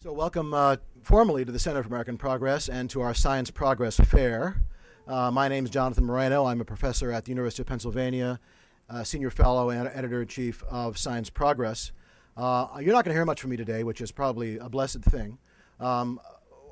So, welcome uh, formally to the Center for American Progress and to our Science Progress Fair. Uh, my name is Jonathan Moreno. I'm a professor at the University of Pennsylvania, uh, senior fellow and editor in chief of Science Progress. Uh, you're not going to hear much from me today, which is probably a blessed thing. Um,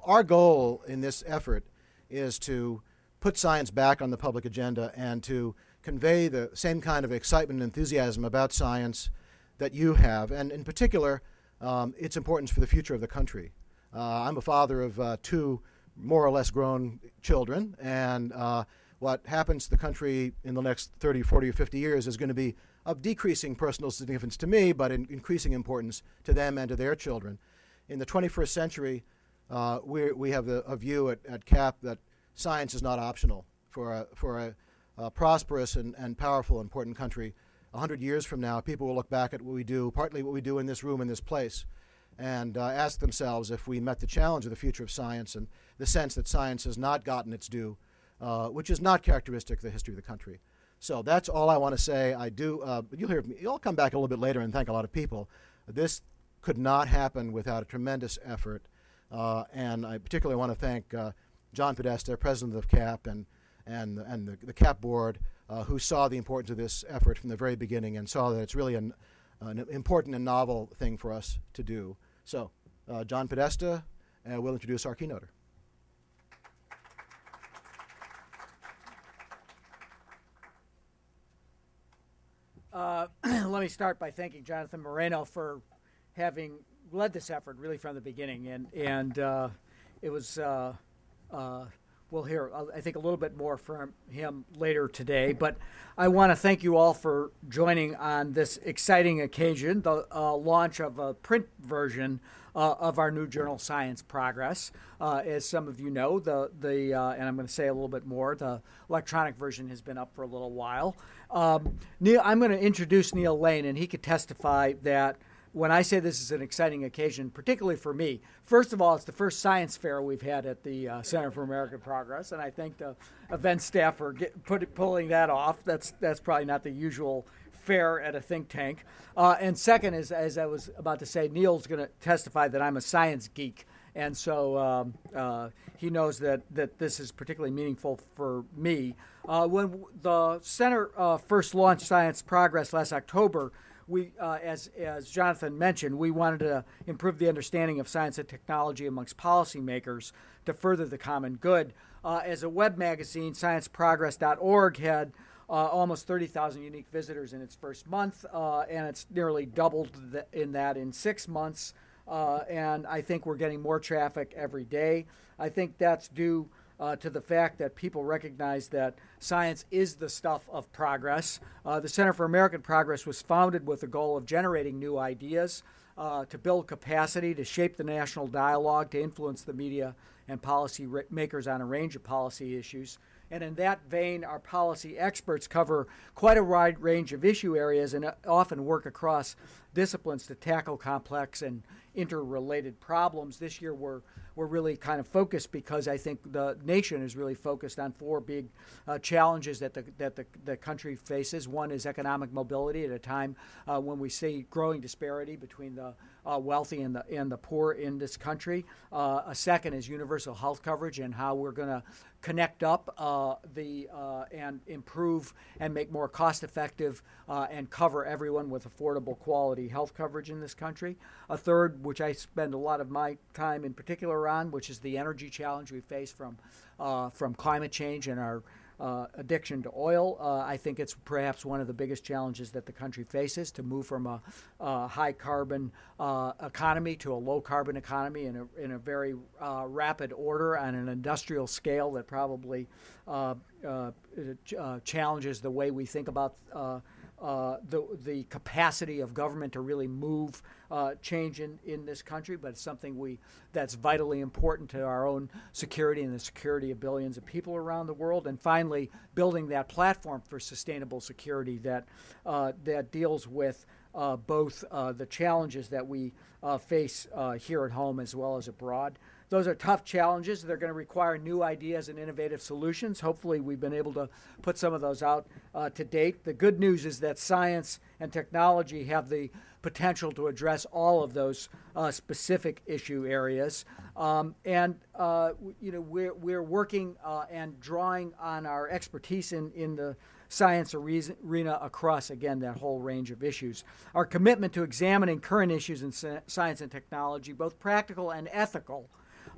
our goal in this effort is to put science back on the public agenda and to convey the same kind of excitement and enthusiasm about science that you have, and in particular, um, its importance for the future of the country. Uh, I'm a father of uh, two more or less grown children, and uh, what happens to the country in the next 30, 40, or 50 years is going to be of decreasing personal significance to me, but in increasing importance to them and to their children. In the 21st century, uh, we we have the, a view at, at CAP that science is not optional for a, for a, a prosperous and, and powerful, important country 100 years from now, people will look back at what we do, partly what we do in this room, in this place, and uh, ask themselves if we met the challenge of the future of science and the sense that science has not gotten its due, uh, which is not characteristic of the history of the country. So that's all I want to say. I do. Uh, you'll hear me. You'll come back a little bit later and thank a lot of people. This could not happen without a tremendous effort, uh, and I particularly want to thank uh, John Podesta, president of CAP, and and and the, the CAP board uh, who saw the importance of this effort from the very beginning and saw that it's really an, an important and novel thing for us to do. So, uh, John Podesta uh, will introduce our keynoter. Uh, let me start by thanking Jonathan Moreno for having led this effort really from the beginning, and and uh, it was uh, we'll hear, uh, I think, a little bit more from him later today. But I want to thank you all for joining on this exciting occasion, the uh, launch of a print version uh, of our new journal, Science Progress. Uh, as some of you know, the the uh, and I'm going to say a little bit more. The electronic version has been up for a little while. Um, Neal, I'm going to introduce Neal Lane, and he could testify that when I say this is an exciting occasion, particularly for me, first of all, it's the first science fair we've had at the uh, Center for American Progress, and I thank the event staff for get, put, pulling that off. That's that's probably not the usual fair at a think tank. Uh, and second is, as I was about to say, Neal's going to testify that I'm a science geek, and so um, uh, he knows that that this is particularly meaningful for me. Uh, when the center uh, first launched Science Progress last October we, uh, as, as Jonathan mentioned, we wanted to improve the understanding of science and technology amongst policymakers to further the common good. Uh, as a web magazine, scienceprogress.org had uh, almost 30,000 unique visitors in its first month, uh, and it's nearly doubled in that in six months. Uh, and I think we're getting more traffic every day. I think that's due uh, to the fact that people recognize that science is the stuff of progress. Uh, the Center for American Progress was founded with the goal of generating new ideas, uh, to build capacity, to shape the national dialogue, to influence the media and policy makers on a range of policy issues. And in that vein, our policy experts cover quite a wide range of issue areas and uh, often work across disciplines to tackle complex and interrelated problems. This year, we're we're really kind of focused because I think the nation is really focused on four big uh, challenges that the that the, the country faces. One is economic mobility at a time uh, when we see growing disparity between the uh, wealthy and the and the poor in this country. Uh, a second is universal health coverage and how we're going to connect up uh, the uh, and improve and make more cost effective uh, and cover everyone with affordable quality health coverage in this country. A third, which I spend a lot of my time in particular on, which is the energy challenge we face from uh, from climate change and our uh, addiction to oil. Uh, I think it's perhaps one of the biggest challenges that the country faces to move from a, a high carbon uh, economy to a low carbon economy in a, in a very uh, rapid order on an industrial scale that probably uh, uh, challenges the way we think about uh, the the capacity of government to really move uh, change in, in this country, but it's something we that's vitally important to our own security and the security of billions of people around the world. And finally, building that platform for sustainable security that uh, that deals with uh, both uh, the challenges that we face here at home as well as abroad. Those are tough challenges. They're going to require new ideas and innovative solutions. Hopefully, we've been able to put some of those out uh, to date. The good news is that science and technology have the potential to address all of those uh, specific issue areas. Um, and uh, you know, we're, we're working uh, and drawing on our expertise in, in the science arena across, again, that whole range of issues. Our commitment to examining current issues in science and technology, both practical and ethical,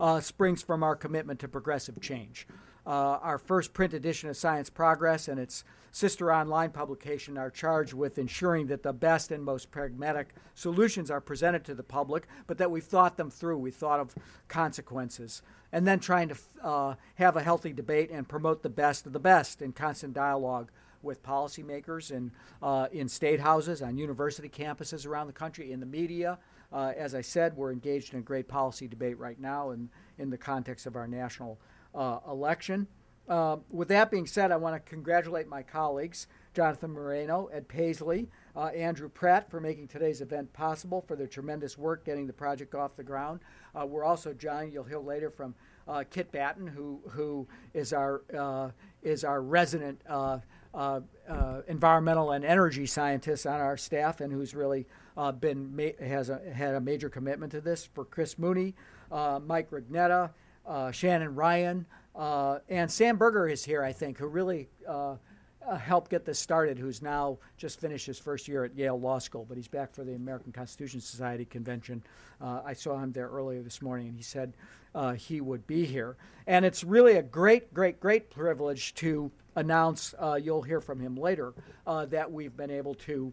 uh, springs from our commitment to progressive change. Uh, our first print edition of Science Progress and its sister online publication are charged with ensuring that the best and most pragmatic solutions are presented to the public, but that we've thought them through. We've thought of consequences. And then trying to uh, have a healthy debate and promote the best of the best in constant dialogue with policymakers in, uh, in state houses, on university campuses around the country, in the media, uh, as I said, we're engaged in a great policy debate right now in, in the context of our national uh, election. Uh, with that being said, I want to congratulate my colleagues, Jonathan Moreno, Ed Paisley, uh, Andrew Pratt, for making today's event possible, for their tremendous work getting the project off the ground. Uh, we're also, John, you'll hear later from uh, Kit Batten, who, who is, our, is our resident environmental and energy scientist on our staff, and who's really uh, been ma- has a, had a major commitment to this. For Chris Mooney, uh, Mike Rignetta, uh, Shannon Ryan, uh, and Sam Berger is here, I think, who really helped get this started. Who's now just finished his first year at Yale Law School, but he's back for the American Constitution Society convention. I saw him there earlier this morning, and he said he would be here. And it's really a great, great, great privilege to announce, uh, you'll hear from him later, uh, that we've been able to,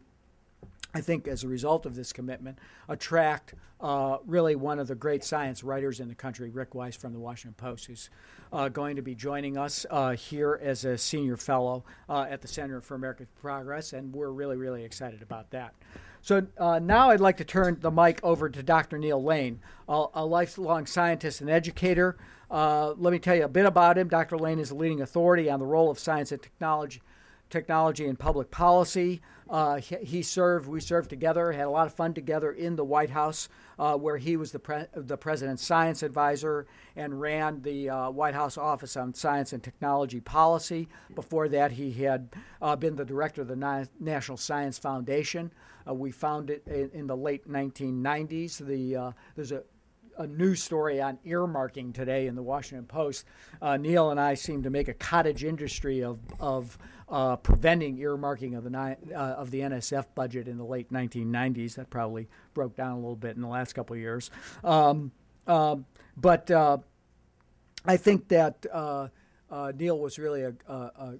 I think, as a result of this commitment, attract uh, really one of the great science writers in the country, Rick Weiss from the Washington Post, who's uh, going to be joining us uh, here as a senior fellow uh, at the Center for American Progress, and we're really, really excited about that. So uh, now I'd like to turn the mic over to Dr. Neal Lane, a, a lifelong scientist and educator. Uh, let me tell you a bit about him. Dr. Lane is a leading authority on the role of science and technology, technology and public policy. Uh, he, served, we served together, had a lot of fun together in the White House, uh, where he was the, pre- the president's science advisor and ran the uh, White House Office on Science and Technology Policy. Before that, he had uh, been the director of the Na- National Science Foundation. Uh, we founded in, in, the late 1990s. The, uh, there's a a news story on earmarking today in the Washington Post. Uh, Neal and I seem to make a cottage industry of of uh, preventing earmarking of the uh, of the NSF budget in the late 1990s. That probably broke down a little bit in the last couple of years. Um, um but uh, I think that. Uh, uh, Neal was really a, a, a,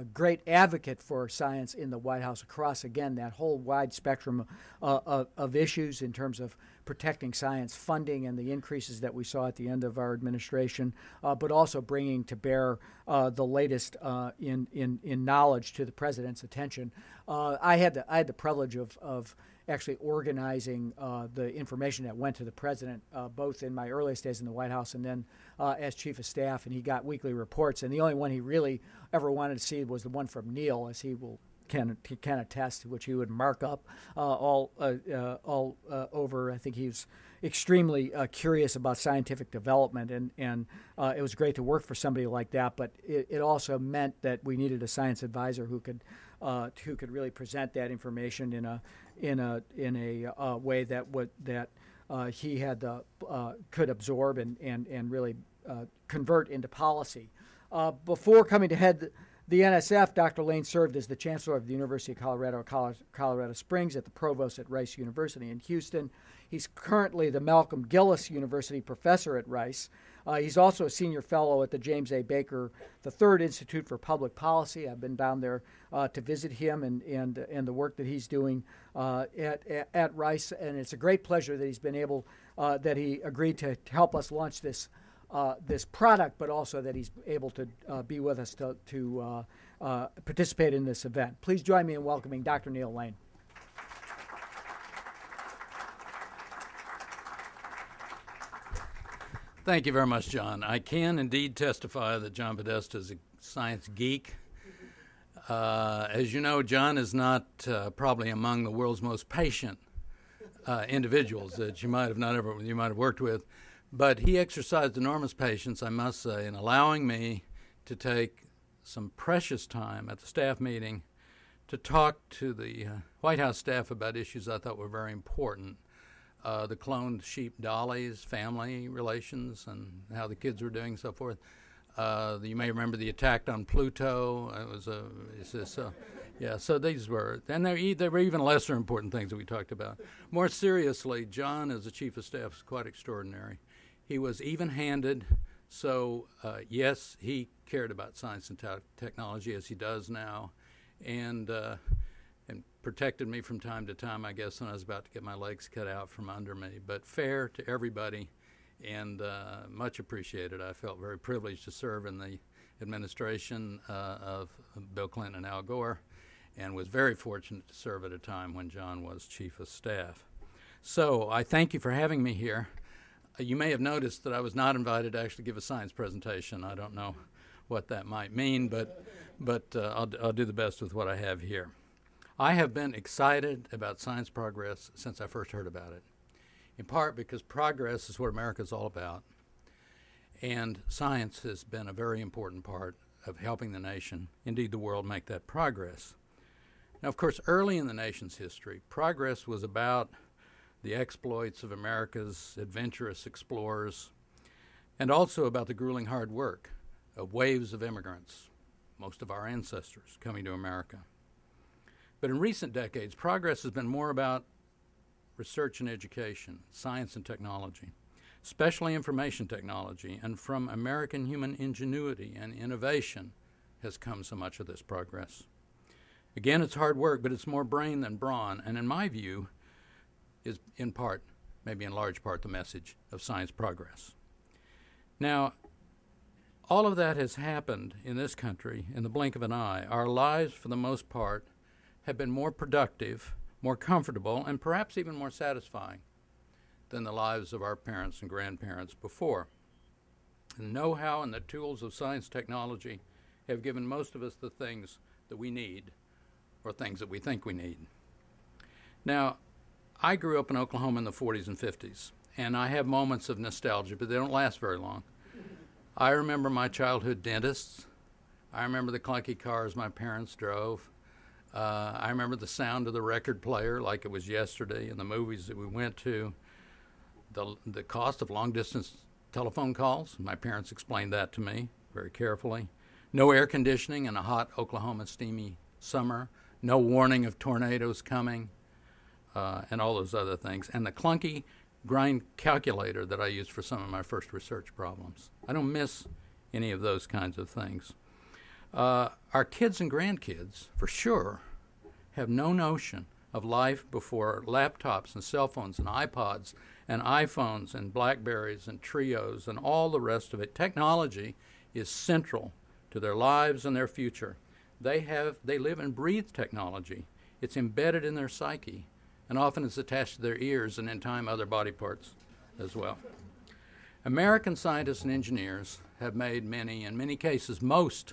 a, great advocate for science in the White House across, again, that whole wide spectrum uh, of, of, issues in terms of protecting science funding and the increases that we saw at the end of our administration, uh, but also bringing to bear uh, the latest uh, in, in, in knowledge to the president's attention. Uh, I, had the, I had the privilege of, of actually organizing uh, the information that went to the president, uh, both in my earliest days in the White House and then as chief of staff. And he got weekly reports. And the only one he really ever wanted to see was the one from Neal, as he will can can attest, which he would mark up uh, all uh, uh, all uh, over. I think he was extremely uh, curious about scientific development, and and uh, it was great to work for somebody like that. But it, it also meant that we needed a science advisor who could who could really present that information in a in a in a way that would that he had the could absorb and and and really convert into policy. before coming to head the NSF, Dr. Lane served as the chancellor of the University of Colorado, Colorado Springs, at the provost at Rice University in Houston. He's currently the Malcolm Gillis University professor at Rice. Uh, he's also a senior fellow at the James A. Baker III Institute for Public Policy. I've been down there uh, to visit him and, and, and the work that he's doing uh, at, at Rice, and it's a great pleasure that he's been able, uh, that he agreed to help us launch this uh, this product, but also that he's able to uh, be with us to, to uh, uh, participate in this event. Please join me in welcoming Dr. Neal Lane. Thank you very much, John. I can indeed testify that John Podesta is a science geek. Uh, as you know, John is not uh, probably among the world's most patient uh, individuals that you might have not ever you might have worked with, but he exercised enormous patience, I must say, in allowing me to take some precious time at the staff meeting to talk to the uh, White House staff about issues I thought were very important. Uh, the cloned sheep Dolly's, family relations, and how the kids were doing, so forth. Uh, you may remember the attack on Pluto. It was a, this, yeah. So these were, and there were even lesser important things that we talked about. More seriously, John, as the chief of staff, is quite extraordinary. He was even-handed. So uh, yes, he cared about science and te- technology as he does now, and uh, and protected me from time to time. I guess when I was about to get my legs cut out from under me, but fair to everybody and uh, much appreciated. I felt very privileged to serve in the administration uh, of Bill Clinton and Al Gore, and was very fortunate to serve at a time when John was chief of staff. So I thank you for having me here. You may have noticed that I was not invited to actually give a science presentation. I don't know what that might mean, but but uh, I'll, I'll do the best with what I have here. I have been excited about science progress since I first heard about it in part because progress is what America is all about. And science has been a very important part of helping the nation, indeed the world, make that progress. Now, of course, early in the nation's history, progress was about the exploits of America's adventurous explorers and also about the grueling hard work of waves of immigrants, most of our ancestors coming to America. But in recent decades, progress has been more about research and education, science and technology, especially information technology, and from American human ingenuity and innovation has come so much of this progress. Again, it's hard work, but it's more brain than brawn, and in my view, is in part, maybe in large part, the message of science progress. Now, all of that has happened in this country in the blink of an eye. Our lives, for the most part, have been more productive more comfortable, and perhaps even more satisfying than the lives of our parents and grandparents before. The know how and the tools of science technology have given most of us the things that we need or things that we think we need. Now, I grew up in Oklahoma in the 40s and 50s, and I have moments of nostalgia, but they don't last very long. I remember my childhood dentists. I remember the clunky cars my parents drove. Uh, I remember the sound of the record player like it was yesterday and the movies that we went to. The, the cost of long distance telephone calls, my parents explained that to me very carefully. No air conditioning in a hot Oklahoma steamy summer. No warning of tornadoes coming, uh, and all those other things. And the clunky grind calculator that I used for some of my first research problems. I don't miss any of those kinds of things. Uh, our kids and grandkids, for sure, have no notion of life before laptops and cell phones and iPods and iPhones and Blackberries and Treos and all the rest of it. Technology is central to their lives and their future. They have they live and breathe technology. It's embedded in their psyche, and often it's attached to their ears and in time other body parts as well. American scientists and engineers have made many, in many cases, most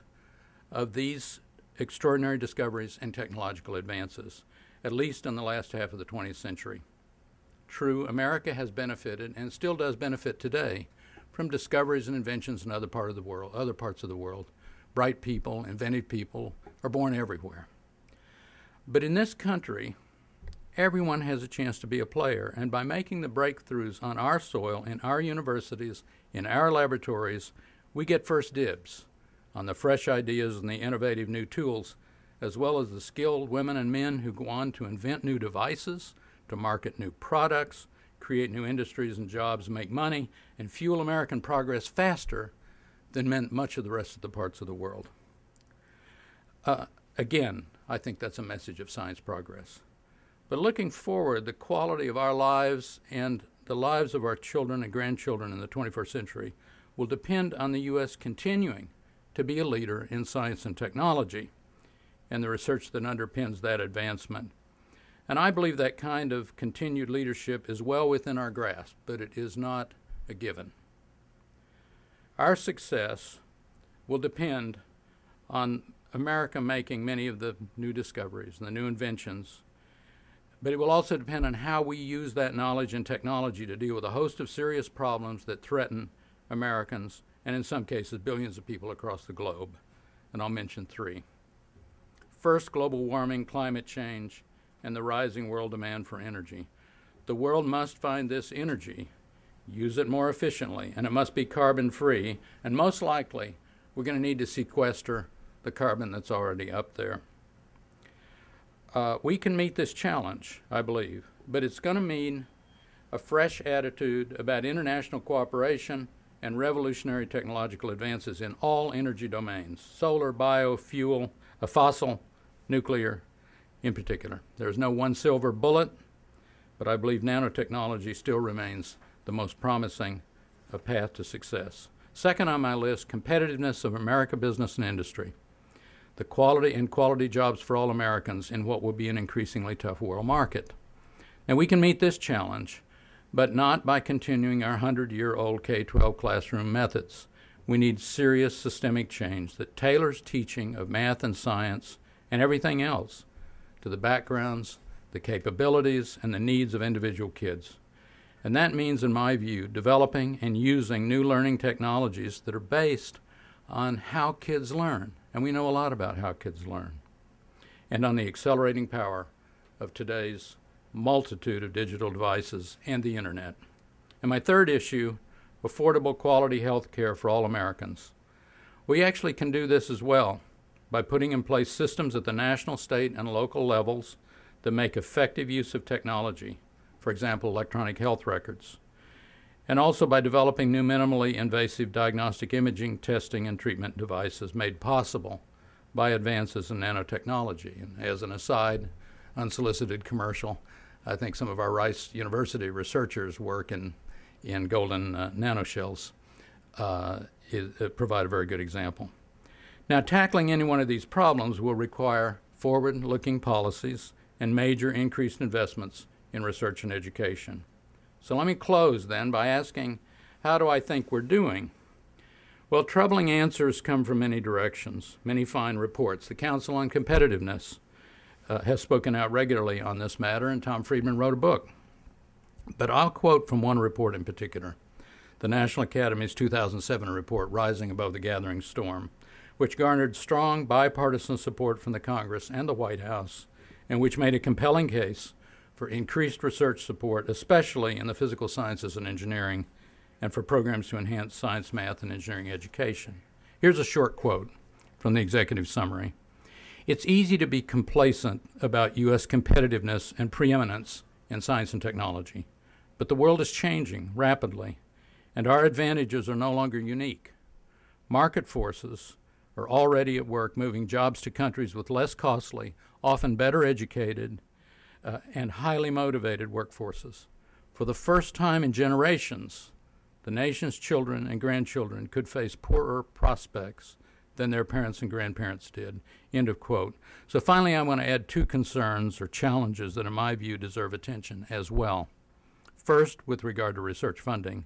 of these extraordinary discoveries and technological advances, at least in the last half of the 20th century. True, America has benefited and still does benefit today from discoveries and inventions in other part of the world, other parts of the world. Bright people, inventive people are born everywhere. But in this country, everyone has a chance to be a player, and by making the breakthroughs on our soil, in our universities, in our laboratories, we get first dibs on the fresh ideas and the innovative new tools, as well as the skilled women and men who go on to invent new devices, to market new products, create new industries and jobs, make money, and fuel American progress faster than much of the rest of the parts of the world. Uh, again, I think that's a message of science progress. But looking forward, the quality of our lives and the lives of our children and grandchildren in the 21st century will depend on the U.S. continuing to be a leader in science and technology and the research that underpins that advancement. And I believe that kind of continued leadership is well within our grasp, but it is not a given. Our success will depend on America making many of the new discoveries and the new inventions, but it will also depend on how we use that knowledge and technology to deal with a host of serious problems that threaten Americans and, in some cases, billions of people across the globe. And I'll mention three. First, global warming, climate change, and the rising world demand for energy. The world must find this energy, use it more efficiently, and it must be carbon free, and most likely, we're going to need to sequester the carbon that's already up there. Uh, we can meet this challenge, I believe, but it's going to mean a fresh attitude about international cooperation and revolutionary technological advances in all energy domains solar, biofuel, fossil, nuclear in particular. There's no one silver bullet, but I believe nanotechnology still remains the most promising path to success. Second on my list, competitiveness of American business and industry the quality and quality jobs for all Americans in what will be an increasingly tough world market. And we can meet this challenge, but not by continuing our 100 year old K 12 classroom methods. We need serious systemic change that tailors teaching of math and science and everything else to the backgrounds, the capabilities, and the needs of individual kids. And that means, in my view, developing and using new learning technologies that are based on how kids learn and we know a lot about how kids learn, and on the accelerating power of today's multitude of digital devices and the internet. And my third issue affordable quality health care for all Americans. We actually can do this as well by putting in place systems at the national, state, and local levels that make effective use of technology, for example, electronic health records and also by developing new minimally invasive diagnostic imaging, testing, and treatment devices made possible by advances in nanotechnology. And as an aside, unsolicited commercial, I think some of our Rice University researchers work in, in golden uh, nanoshells uh, uh, provide a very good example. Now, tackling any one of these problems will require forward looking policies and major increased investments in research and education. So let me close then by asking, how do I think we're doing? Well, troubling answers come from many directions, many fine reports. The Council on Competitiveness uh, has spoken out regularly on this matter, and Tom Friedman wrote a book. But I'll quote from one report in particular the National Academy's 2007 report, Rising Above the Gathering Storm, which garnered strong bipartisan support from the Congress and the White House, and which made a compelling case for increased research support, especially in the physical sciences and engineering, and for programs to enhance science, math, and engineering education. Here's a short quote from the executive summary It's easy to be complacent about U.S. competitiveness and preeminence in science and technology, but the world is changing rapidly, and our advantages are no longer unique. Market forces are already at work moving jobs to countries with less costly, often better educated, uh, and highly motivated workforces. For the first time in generations, the nation's children and grandchildren could face poorer prospects than their parents and grandparents did. End of quote. So finally, I want to add two concerns or challenges that, in my view, deserve attention as well. First, with regard to research funding,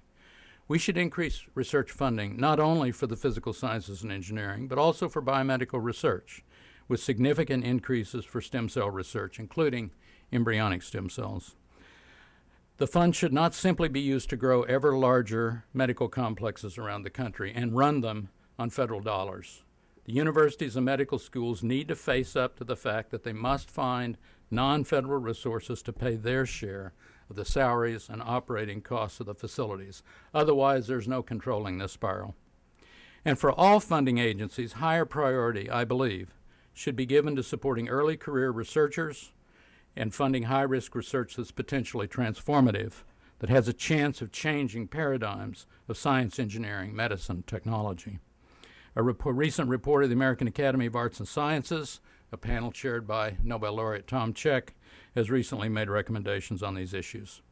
we should increase research funding not only for the physical sciences and engineering, but also for biomedical research, with significant increases for stem cell research, including embryonic stem cells. The fund should not simply be used to grow ever larger medical complexes around the country and run them on federal dollars. The universities and medical schools need to face up to the fact that they must find non federal resources to pay their share of the salaries and operating costs of the facilities. Otherwise, there's no controlling this spiral. And for all funding agencies, higher priority, I believe, should be given to supporting early career researchers, and funding high risk research that's potentially transformative, that has a chance of changing paradigms of science, engineering, medicine, technology. A report, recent report of the American Academy of Arts and Sciences, a panel chaired by Nobel laureate Tom Cech, has recently made recommendations on these issues.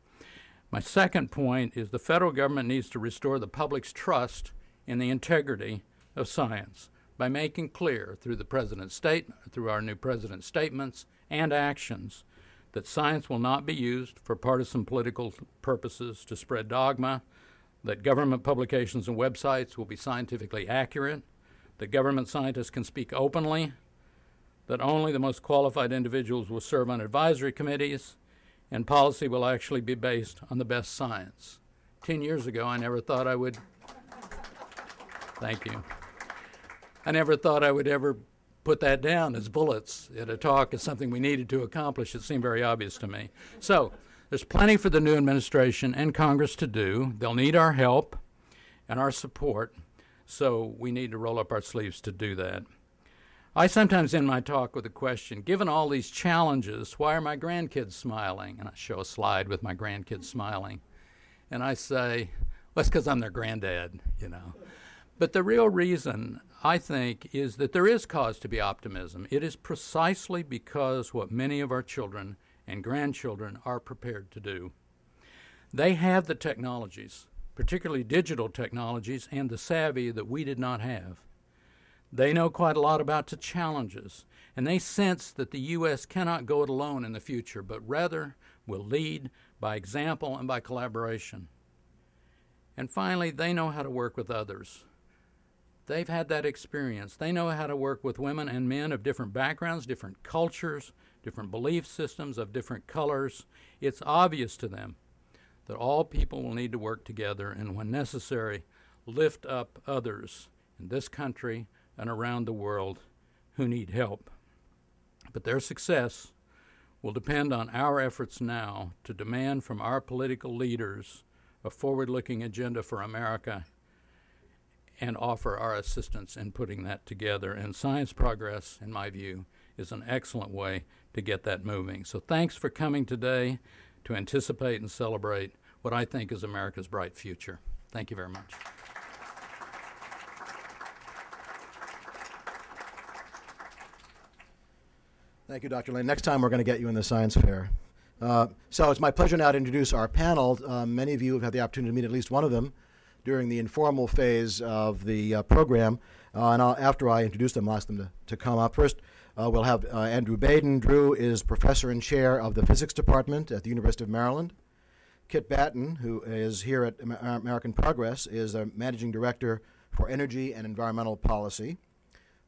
My second point is the federal government needs to restore the public's trust in the integrity of science by making clear through the president's statement, through our new president's statements and actions that science will not be used for partisan political purposes to spread dogma, that government publications and websites will be scientifically accurate, that government scientists can speak openly that only the most qualified individuals will serve on advisory committees, and policy will actually be based on the best science. Ten years ago, I never thought I would. Thank you. I never thought I would ever put that down as bullets at a talk as something we needed to accomplish. It seemed very obvious to me. So, there's plenty for the new administration and Congress to do. They'll need our help and our support, so we need to roll up our sleeves to do that. I sometimes end my talk with a question Given all these challenges, why are my grandkids smiling? And I show a slide with my grandkids smiling. And I say, well, it's because I'm their granddad, you know. But the real reason, I think, is that there is cause to be optimism. It is precisely because what many of our children and grandchildren are prepared to do. They have the technologies, particularly digital technologies, and the savvy that we did not have. They know quite a lot about the challenges, and they sense that the U.S. cannot go it alone in the future, but rather will lead by example and by collaboration. And finally, they know how to work with others. They've had that experience. They know how to work with women and men of different backgrounds, different cultures, different belief systems of different colors. It's obvious to them that all people will need to work together and, when necessary, lift up others in this country and around the world who need help. But their success will depend on our efforts now to demand from our political leaders a forward looking agenda for America and offer our assistance in putting that together. And science progress, in my view, is an excellent way to get that moving. So thanks for coming today to anticipate and celebrate what I think is America's bright future. Thank you very much. Thank you, Dr. Lane. Next time we're going to get you in the science fair. Uh, so it's my pleasure now to introduce our panel. Uh, many of you have had the opportunity to meet at least one of them during the informal phase of the uh, program. Uh, and I'll, after I introduce them, I'll ask them to, to come up. First, uh, we'll have uh, Andrew Baden. Drew is professor and chair of the physics department at the University of Maryland. Kit Batten, who is here at American Progress, is a managing director for energy and environmental policy.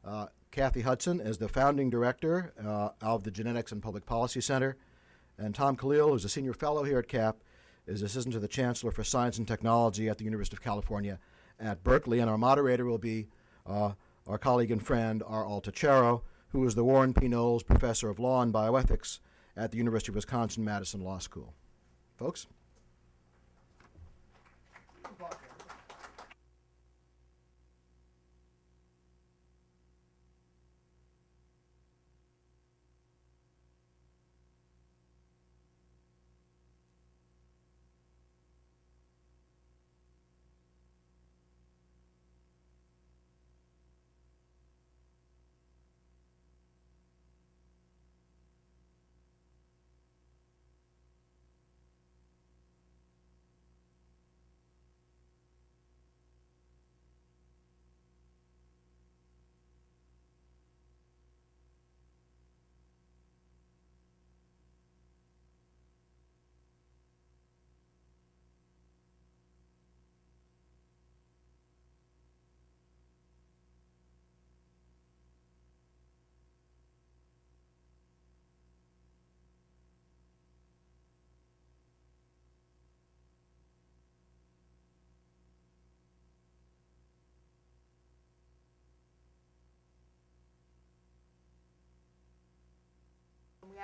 Uh, Kathy Hudson is the founding director uh, of the Genetics and Public Policy Center. And Tom Kalil, who's a senior fellow here at CAP, is assistant to the chancellor for science and technology at the University of California at Berkeley. And our moderator will be uh, our colleague and friend, R. Alta Charo, who is the Warren P. Knowles Professor of Law and Bioethics at the University of Wisconsin Madison Law School. Folks?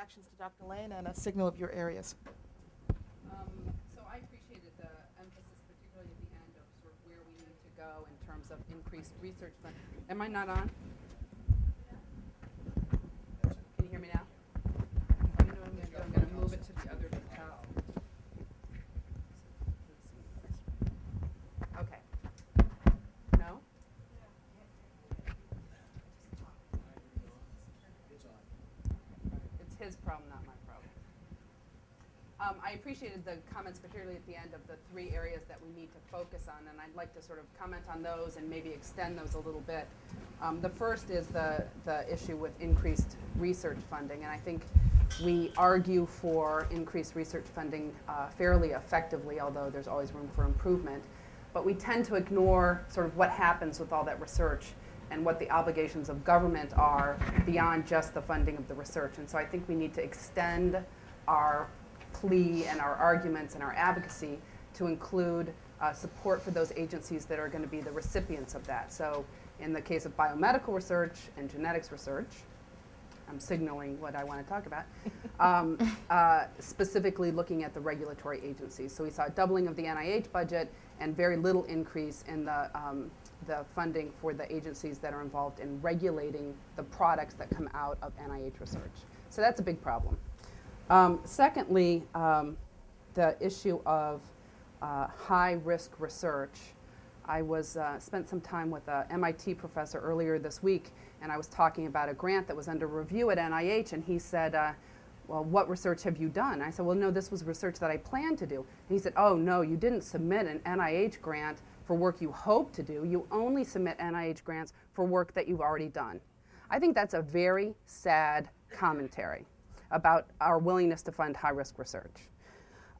Reactions to Dr. Lane and a signal of your areas. Um, so I appreciated the emphasis, particularly at the end, of sort of where we need to go in terms of increased research. Am I not on? Can you hear me now? I'm going to move it to the other Um, I appreciated the comments, particularly at the end of the three areas that we need to focus on, and I'd like to sort of comment on those and maybe extend those a little bit. Um, the first is the, the issue with increased research funding, and I think we argue for increased research funding uh, fairly effectively, although there's always room for improvement. But we tend to ignore sort of what happens with all that research and what the obligations of government are beyond just the funding of the research. And so I think we need to extend our plea and our arguments and our advocacy to include uh, support for those agencies that are going to be the recipients of that. So, in the case of biomedical research and genetics research, I'm signaling what I want to talk about, um, uh, specifically looking at the regulatory agencies. So, we saw a doubling of the NIH budget and very little increase in the, um, the funding for the agencies that are involved in regulating the products that come out of NIH research. So, that's a big problem. Um, secondly, um, the issue of uh, high risk research. I was uh, spent some time with a MIT professor earlier this week, and I was talking about a grant that was under review at NIH, and he said, uh, "Well, what research have you done?" I said, "Well, no, this was research that I planned to do." And he said, "Oh no, you didn't submit an NIH grant for work you hope to do. You only submit NIH grants for work that you've already done." I think that's a very sad commentary about our willingness to fund high risk research.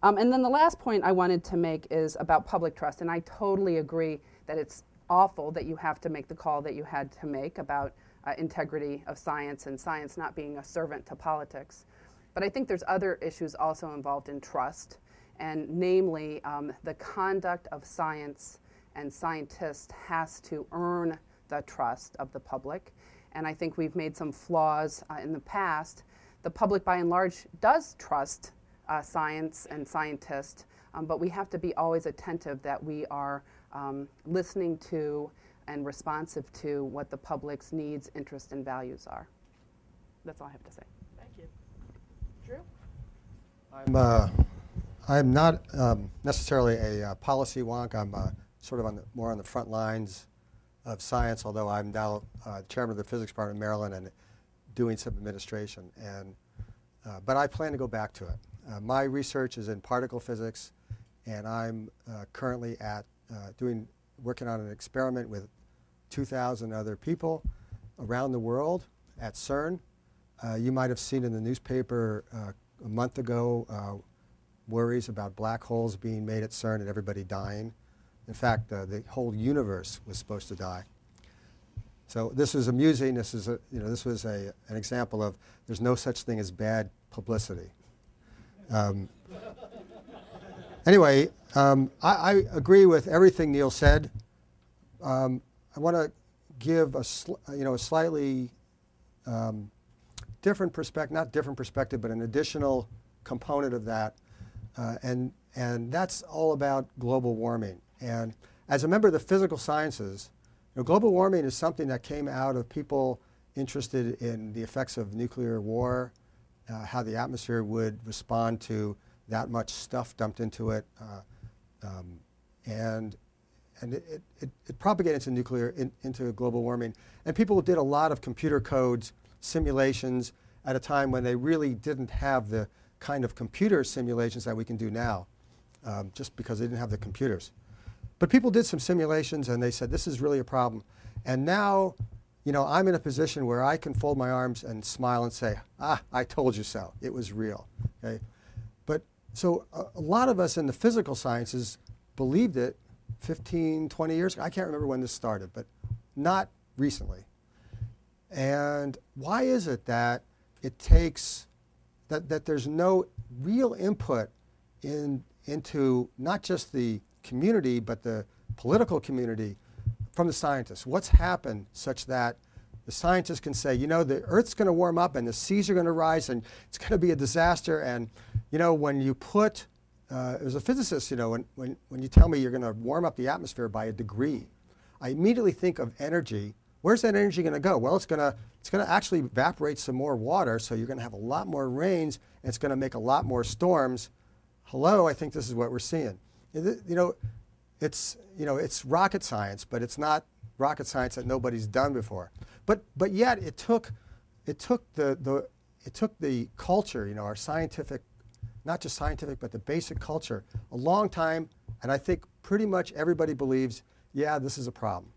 Um, and then the last point I wanted to make is about public trust. And I totally agree that it's awful that you have to make the call that you had to make about uh, integrity of science and science not being a servant to politics. But I think there's other issues also involved in trust, and namely, um, the conduct of science and scientists has to earn the trust of the public. And I think we've made some flaws uh, in the past. The public, by and large, does trust uh, science and scientists, um, but we have to be always attentive that we are um, listening to and responsive to what the public's needs, interests, and values are. That's all I have to say. Thank you. Drew? I'm, uh, I'm not um, necessarily a uh, policy wonk. I'm uh, sort of on the, more on the front lines of science, although I'm now uh, chairman of the physics department in Maryland and doing some administration. And, uh, but I plan to go back to it. Uh, my research is in particle physics, and I'm uh, currently at uh, doing working on an experiment with 2,000 other people around the world at CERN. Uh, you might have seen in the newspaper uh, a month ago uh, worries about black holes being made at CERN and everybody dying. In fact, the whole universe was supposed to die. So this is amusing. This is a, you know this was a, an example of there's no such thing as bad publicity. Um, anyway, um, I, I, agree with everything Neal said. Um, I want to give a sl- you know a slightly um, different perspective, not different perspective, but an additional component of that, uh, and and that's all about global warming. And as a member of the physical sciences, know, global warming is something that came out of people interested in the effects of nuclear war uh, how the atmosphere would respond to that much stuff dumped into it. Uh, um, and and it, it, it, propagated into nuclear, in, into global warming. And people did a lot of computer codes, simulations, at a time when they really didn't have the kind of computer simulations that we can do now, um, just because they didn't have the computers. But people did some simulations and they said, this is really a problem. And now you know, I'm in a position where I can fold my arms and smile and say, ah, I told you so. It was real. Okay? But so a, a lot of us in the physical sciences believed it 15, 20 years ago. I can't remember when this started, but not recently. And why is it that it takes, that, that there's no real input in, into not just the community, but the political community from the scientists. What's happened such that the scientists can say, you know, the Earth's going to warm up and the seas are going to rise and it's going to be a disaster. And, you know, when you put, uh, as a physicist, you know, when, when, when you tell me you're going to warm up the atmosphere by a degree, I immediately think of energy. Where's that energy going to go? Well, it's going to it's going to actually evaporate some more water, so you're going to have a lot more rains, and it's going to make a lot more storms. Hello, I think this is what we're seeing. You know, it's, you know, it's rocket science, but it's not rocket science that nobody's done before. But, but yet it took, it took the, the, it took the culture, you know, our scientific, not just scientific, but the basic culture, a long time, and I think pretty much everybody believes, yeah, this is a problem.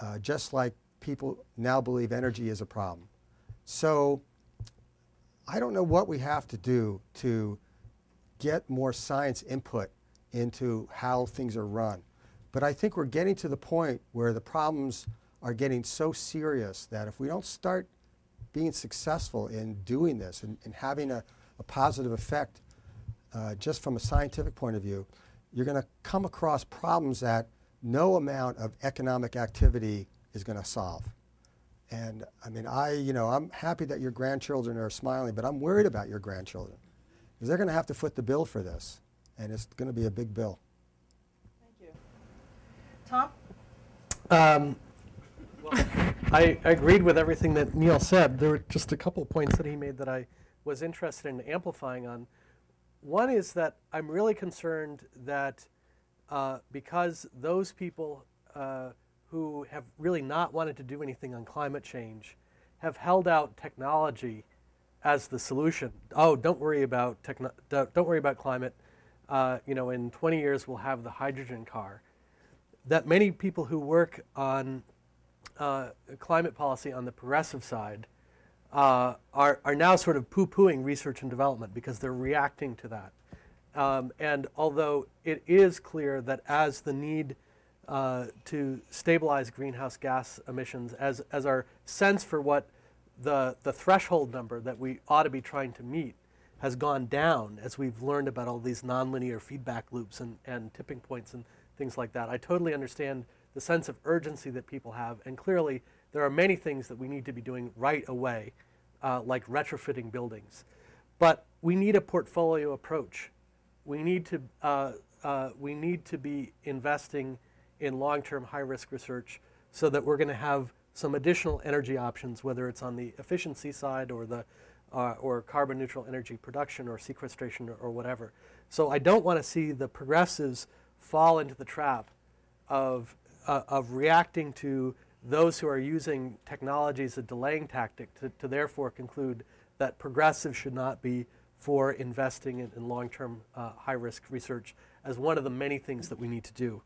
Uh, just like people now believe energy is a problem. So I don't know what we have to do to get more science input into how things are run. But I think we're getting to the point where the problems are getting so serious that if we don't start being successful in doing this and, and having a, a positive effect uh, just from a scientific point of view, you're going to come across problems that no amount of economic activity is going to solve. And I mean, I, you know, I'm happy that your grandchildren are smiling, but I'm worried about your grandchildren because they're going to have to foot the bill for this, and it's going to be a big bill. Thank you. Tom? Um, I agreed with everything that Neal said. There were just a couple of points that he made that I was interested in amplifying on. One is that I'm really concerned that uh, because those people uh, who have really not wanted to do anything on climate change have held out technology as the solution. Oh, don't worry about techno- don't worry about climate. Uh, you know, in 20 years we'll have the hydrogen car. That many people who work on uh, climate policy on the progressive side uh, are, are now sort of poo pooing research and development because they're reacting to that. Um, and although it is clear that as the need uh, to stabilize greenhouse gas emissions, as, as our sense for what the, the threshold number that we ought to be trying to meet has gone down as we've learned about all these nonlinear feedback loops and, and tipping points and things like that. I totally understand the sense of urgency that people have, and clearly there are many things that we need to be doing right away, uh, like retrofitting buildings. But we need a portfolio approach. We need to, uh, uh, we need to be investing in long-term high-risk research so that we're going to have some additional energy options, whether it's on the efficiency side or the uh, or carbon neutral energy production or sequestration or, or whatever. So I don't want to see the progressives fall into the trap of uh, of reacting to those who are using technology as a delaying tactic to, to therefore conclude that progressives should not be for investing in, in long term uh, high risk research as one of the many things that we need to do.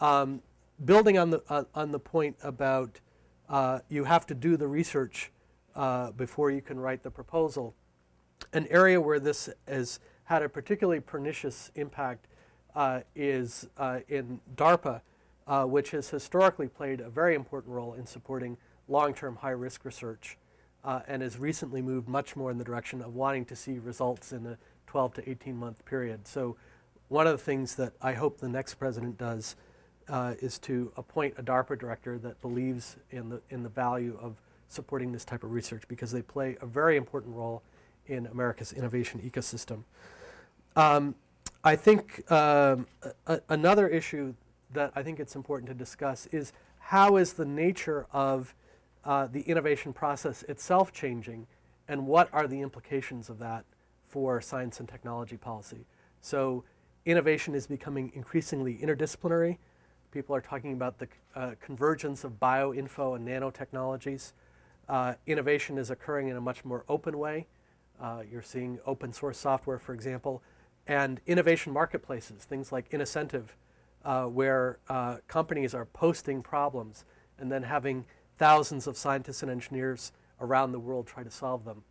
Um, building on the, uh, on the point about uh, you have to do the research uh, before you can write the proposal, an area where this has had a particularly pernicious impact uh, is uh, in DARPA uh, which has historically played a very important role in supporting long term high risk research and has recently moved much more in the direction of wanting to see results in a 12 to 18 month period. So, one of the things that I hope the next president does uh, is to appoint a DARPA director that believes in the, in the value of supporting this type of research because they play a very important role in America's innovation ecosystem. Um, I think um, a, another issue that I think it's important to discuss is how is the nature of uh, the innovation process itself changing, and what are the implications of that for science and technology policy? So, innovation is becoming increasingly interdisciplinary. People are talking about the uh, convergence of bioinfo and nanotechnologies. Uh, innovation is occurring in a much more open way. Uh, you're seeing open source software, for example, and innovation marketplaces, things like InnoCentive uh, where uh, companies are posting problems and then having thousands of scientists and engineers around the world try to solve them.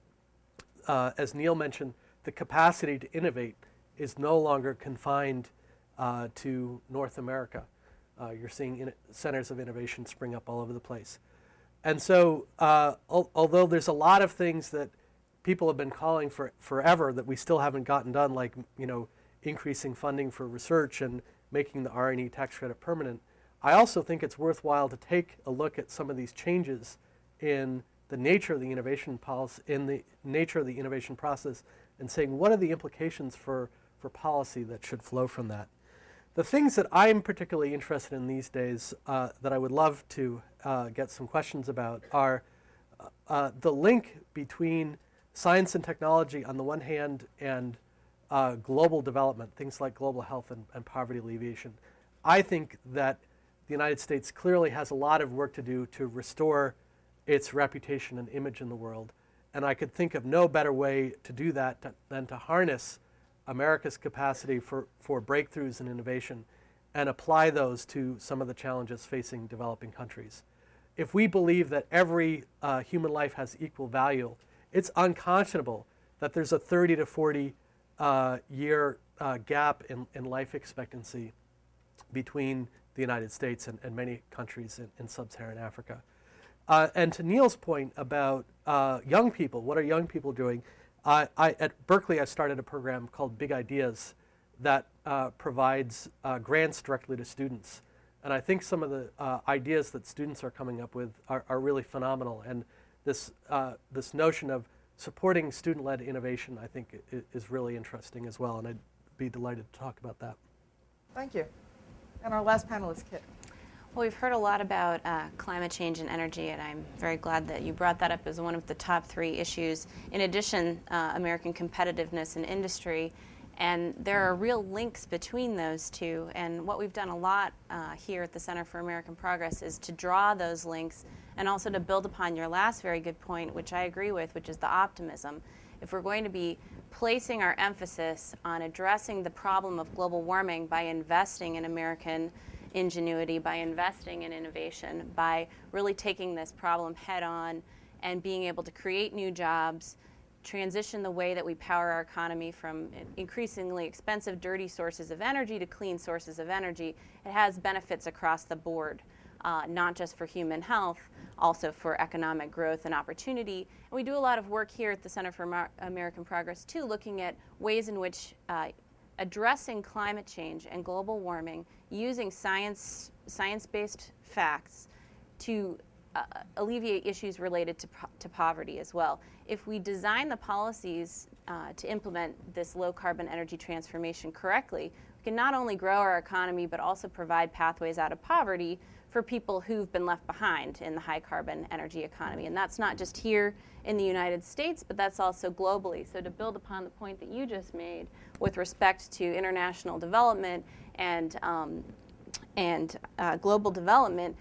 Uh, as Neal mentioned, the capacity to innovate is no longer confined uh, to North America. You're seeing in- centers of innovation spring up all over the place. And so, uh, al- although there's a lot of things that people have been calling for forever that we still haven't gotten done, like you know, increasing funding for research and making the R&E tax credit permanent. I also think it's worthwhile to take a look at some of these changes in the nature of the innovation policy, in the nature of the innovation process, and saying what are the implications for, for policy that should flow from that. The things that I'm particularly interested in these days uh, that I would love to uh, get some questions about are uh, uh the link between science and technology on the one hand and uh, global development, things like global health and, and poverty alleviation. I think that the United States clearly has a lot of work to do to restore its reputation and image in the world. And I could think of no better way to do that to, than to harness America's capacity for, for breakthroughs and innovation and apply those to some of the challenges facing developing countries. If we believe that every uh, human life has equal value, it's unconscionable that there's a 30 to 40 uh, year uh, gap in, in life expectancy between the United States and, and many countries in, in sub-Saharan Africa. Uh, and to Neal's point about uh, young people, what are young people doing? I, I, at Berkeley, I started a program called Big Ideas that uh, provides uh, grants directly to students. And I think some of the uh, ideas that students are coming up with are, are really phenomenal. And this, uh, this notion of supporting student-led innovation, I think, is really interesting as well. And I'd be delighted to talk about that. Thank you. And our last panelist, Kit. Well, we've heard a lot about uh, climate change and energy, and I'm very glad that you brought that up as one of the top three issues. In addition, uh, American competitiveness in industry, and there are real links between those two. And what we've done a lot uh, here at the Center for American Progress is to draw those links and also to build upon your last very good point, which I agree with, which is the optimism. If we're going to be placing our emphasis on addressing the problem of global warming by investing in American ingenuity, by investing in innovation, by really taking this problem head on and being able to create new jobs, transition the way that we power our economy from increasingly expensive, dirty sources of energy to clean sources of energy, it has benefits across the board, uh, not just for human health, also for economic growth and opportunity. And we do a lot of work here at the Center for Mar- American Progress, too, looking at ways in which uh, addressing climate change and global warming using science, science-based facts to uh, alleviate issues related to, po- to poverty as well. If we design the policies uh, to implement this low carbon energy transformation correctly, we can not only grow our economy but also provide pathways out of poverty for people who've been left behind in the high carbon energy economy. And that's not just here in the United States, but that's also globally. So, to build upon the point that you just made with respect to international development and, um, and uh, global development,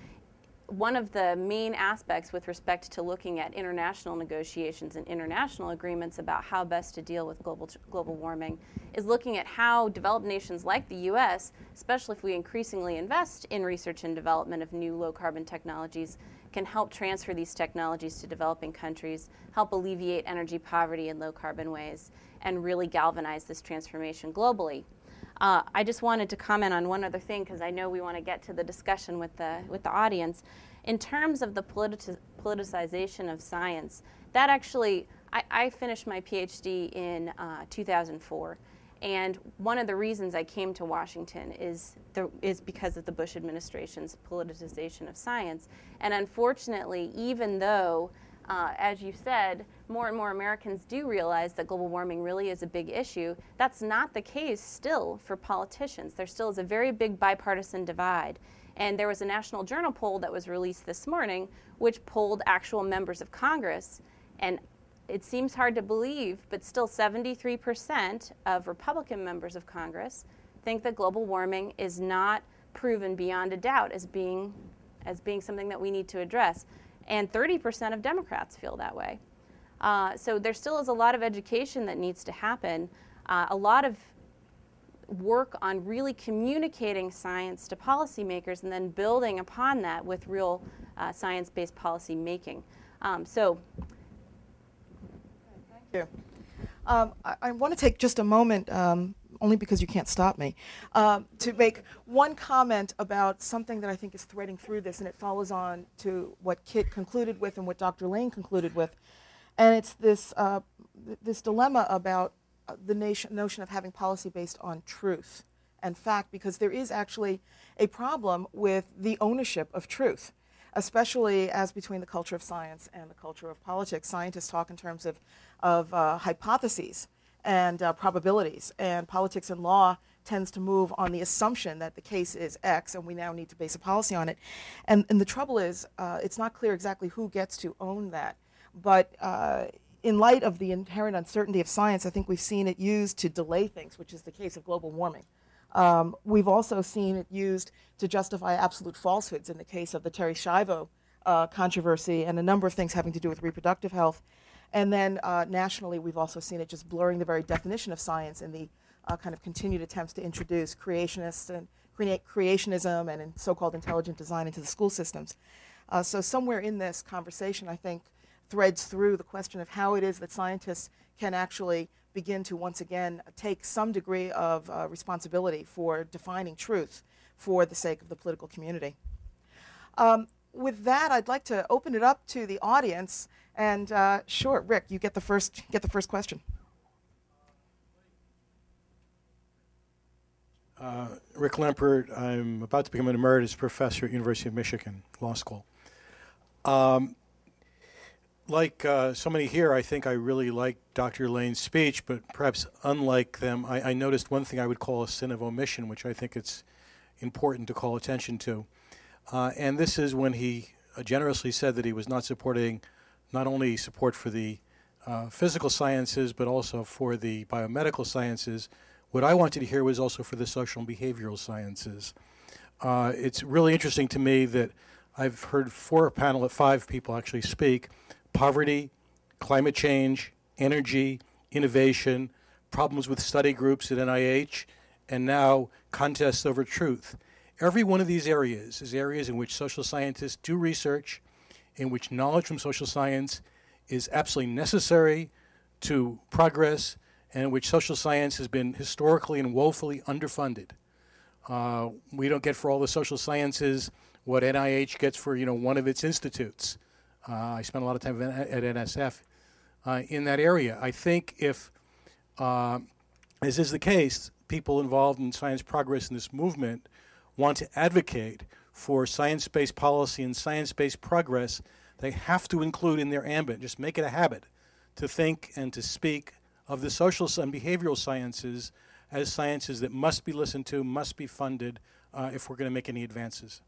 one of the main aspects with respect to looking at international negotiations and international agreements about how best to deal with global, global warming is looking at how developed nations like the US, especially if we increasingly invest in research and development of new low carbon technologies, can help transfer these technologies to developing countries, help alleviate energy poverty in low carbon ways, and really galvanize this transformation globally. Uh, I just wanted to comment on one other thing because I know we want to get to the discussion with the with the audience. In terms of the politi- politicization of science, that actually I, I finished my PhD in uh, 2004, and one of the reasons I came to Washington is the, is because of the Bush administration's politicization of science. And unfortunately, even though uh, as you said, more and more Americans do realize that global warming really is a big issue. That's not the case still for politicians. There still is a very big bipartisan divide. And there was a National Journal poll that was released this morning, which polled actual members of Congress. And it seems hard to believe, but still 73% of Republican members of Congress think that global warming is not proven beyond a doubt as being, as being something that we need to address and 30% of Democrats feel that way. Uh, so there still is a lot of education that needs to happen, uh, a lot of work on really communicating science to policymakers and then building upon that with real uh, science based policy making. Um, so, thank you. Um, I, I want to take just a moment um, only because you can't stop me, uh, to make one comment about something that I think is threading through this, and it follows on to what Kit concluded with and what Dr. Lane concluded with. And it's this, uh, th- this dilemma about uh, the nation, notion of having policy based on truth and fact, because there is actually a problem with the ownership of truth, especially as between the culture of science and the culture of politics. Scientists talk in terms of, of uh, hypotheses and uh, probabilities. And politics and law tends to move on the assumption that the case is X, and we now need to base a policy on it. And, and the trouble is, uh, it's not clear exactly who gets to own that. But uh, in light of the inherent uncertainty of science, I think we've seen it used to delay things, which is the case of global warming. Um, we've also seen it used to justify absolute falsehoods in the case of the Terri Schiavo uh, controversy and a number of things having to do with reproductive health. And then uh, nationally, we've also seen it just blurring the very definition of science in the uh, kind of continued attempts to introduce creationists and crea- creationism and so-called intelligent design into the school systems. Uh, so somewhere in this conversation, I think, threads through the question of how it is that scientists can actually begin to once again take some degree of uh, responsibility for defining truth for the sake of the political community. Um, with that, I'd like to open it up to the audience. And uh, sure, Rick, you get the first get the first question. Uh, Rick Lempert. I'm about to become an emeritus professor at University of Michigan Law School. Um, like uh, so many here, I think I really liked Dr. Lane's speech, but perhaps unlike them, I, I, noticed one thing I would call a sin of omission, which I think it's important to call attention to. Uh, and this is when he generously said that he was not supporting not only support for the uh, physical sciences, but also for the biomedical sciences. What I wanted to hear was also for the social and behavioral sciences. Uh, it's really interesting to me that I've heard four panel at five people actually speak poverty, climate change, energy, innovation, problems with study groups at NIH, and now contests over truth. Every one of these areas is areas in which social scientists do research, in which knowledge from social science is absolutely necessary to progress, and in which social science has been historically and woefully underfunded. Uh, we don't get for all the social sciences what NIH gets for you know one of its institutes. Uh, I spent a lot of time at NSF uh, in that area. I think if, uh, as is the case, people involved in science progress in this movement want to advocate for science based policy and science based progress, they have to include in their ambit, just make it a habit, to think and to speak of the social and behavioral sciences as sciences that must be listened to, must be funded uh, if we're going to make any advances.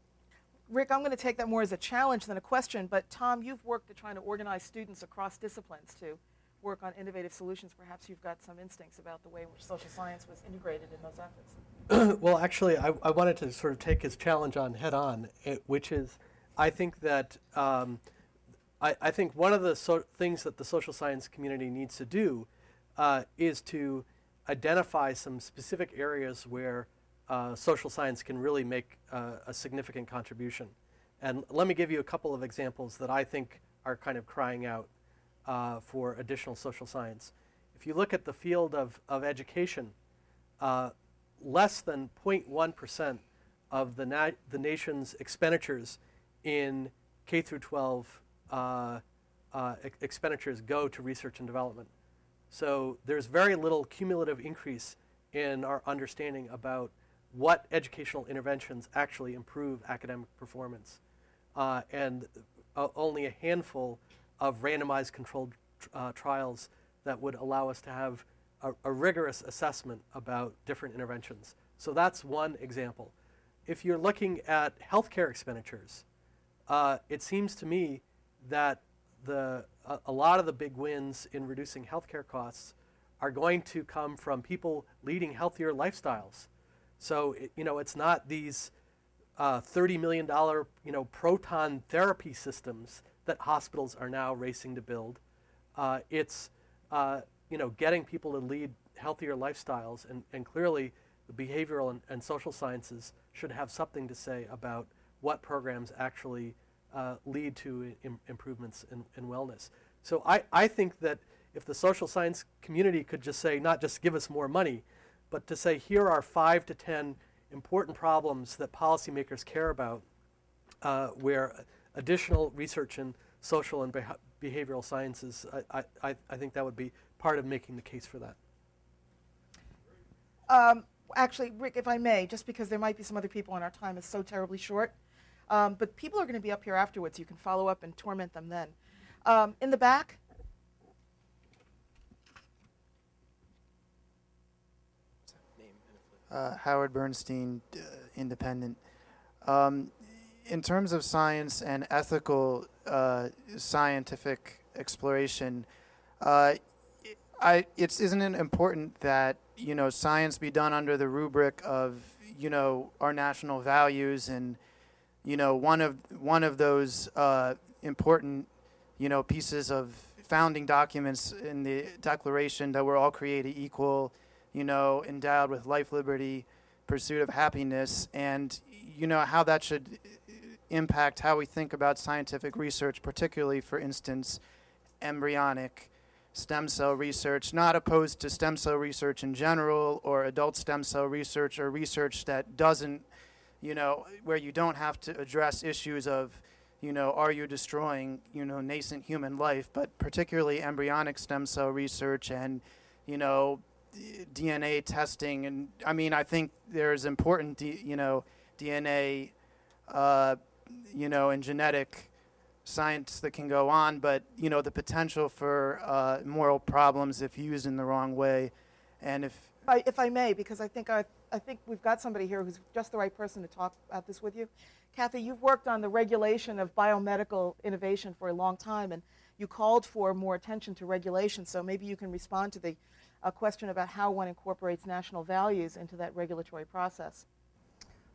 Rick, I'm going to take that more as a challenge than a question, but Tom, you've worked at trying to organize students across disciplines to work on innovative solutions. Perhaps you've got some instincts about the way in which social science was integrated in those efforts. well, actually, I, I, wanted to sort of take his challenge on head on, eh, which is I think that um, I, I, think one of the so things that the social science community needs to do uh, is to identify some specific areas where uh, social science can really make uh, a significant contribution. And let me give you a couple of examples that I think are kind of crying out uh, for additional social science. If you look at the field of, of education, uh, less than 0.1% of the, na- the nation's expenditures in K through 12 uh, uh, e- expenditures go to research and development. So there's very little cumulative increase in our understanding about what educational interventions actually improve academic performance. Uh, and uh, only a handful of randomized controlled uh, trials that would allow us to have a, a, rigorous assessment about different interventions. So that's one example. If you're looking at healthcare expenditures, uh, it seems to me that the, a, a lot of the big wins in reducing healthcare costs are going to come from people leading healthier lifestyles so it, you know, it's not these uh, $30 million you know, proton therapy systems that hospitals are now racing to build. Uh, it's uh, you know, getting people to lead healthier lifestyles, and, and clearly the behavioral and, and social sciences should have something to say about what programs actually uh, lead to Im- improvements in, in wellness. So I, I think that if the social science community could just say, not just give us more money, but to say here are five to ten important problems that policymakers care about, uh, where additional research in social and beha- behavioral sciences, I, I, I think that would be part of making the case for that. Um, actually, Rick, if I may, just because there might be some other people and our time is so terribly short, um, but people are going to be up here afterwards. You can follow up and torment them then. Um, in the back, Uh, Howard Bernstein, uh, Independent. Um, in terms of science and ethical uh, scientific exploration, uh, I, it's isn't it important that you know science be done under the rubric of you know our national values and you know one of one of those uh, important you know pieces of founding documents in the Declaration that we're all created equal you know, endowed with life, liberty, pursuit of happiness, and you know how that should impact how we think about scientific research, particularly, for instance, embryonic stem cell research, not opposed to stem cell research in general or adult stem cell research or research that doesn't, you know, where you don't have to address issues of, you know, are you destroying, you know, nascent human life, but particularly embryonic stem cell research and, you know, DNA testing. And I mean, I think there's important, you know, DNA, uh, you know, and genetic science that can go on, but you know the potential for uh, moral problems if used in the wrong way, and if If I, if I may, because I think I, I think we've got somebody here who's just the right person to talk about this with you. Kathy, you've worked on the regulation of biomedical innovation for a long time, and you called for more attention to regulation. So maybe you can respond to the uh, question about how one incorporates national values into that regulatory process.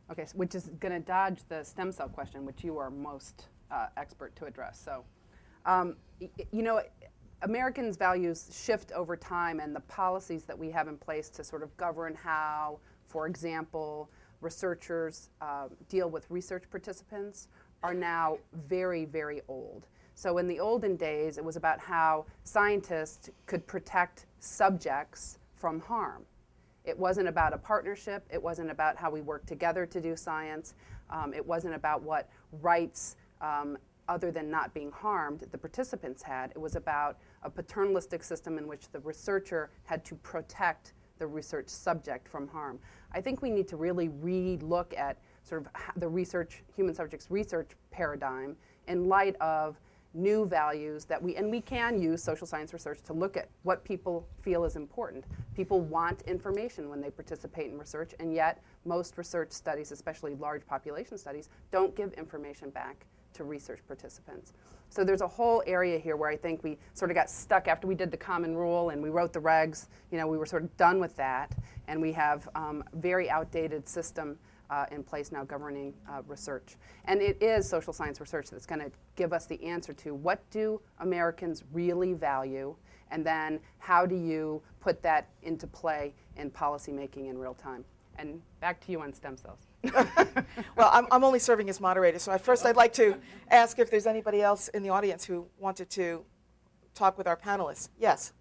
Okay, so which is going to dodge the stem cell question, which you are most uh, expert to address. So, um, y- you know, Americans' values shift over time, and the policies that we have in place to sort of govern how, for example, researchers uh, deal with research participants are now very, very old. So, in the olden days, it was about how scientists could protect subjects from harm. It wasn't about a partnership. It wasn't about how we work together to do science. Um, it wasn't about what rights, um, other than not being harmed, the participants had. It was about a paternalistic system in which the researcher had to protect the research subject from harm. I think we need to really re-look at sort of the research, human subjects research paradigm in light of new values that we and we can use social science research to look at what people feel is important. People want information when they participate in research, and yet most research studies, especially large population studies, don't give information back to research participants. So there's a whole area here where I think we sort of got stuck after we did the common rule and we wrote the regs. You know, we were sort of done with that, and we have um, very outdated system uh, in place now governing uh, research. And it is social science research that's going to give us the answer to what do Americans really value, and then how do you put that into play in policymaking in real time. And back to you on stem cells. Well, I'm, I'm only serving as moderator, so first I'd like to ask if there's anybody else in the audience who wanted to talk with our panelists. Yes.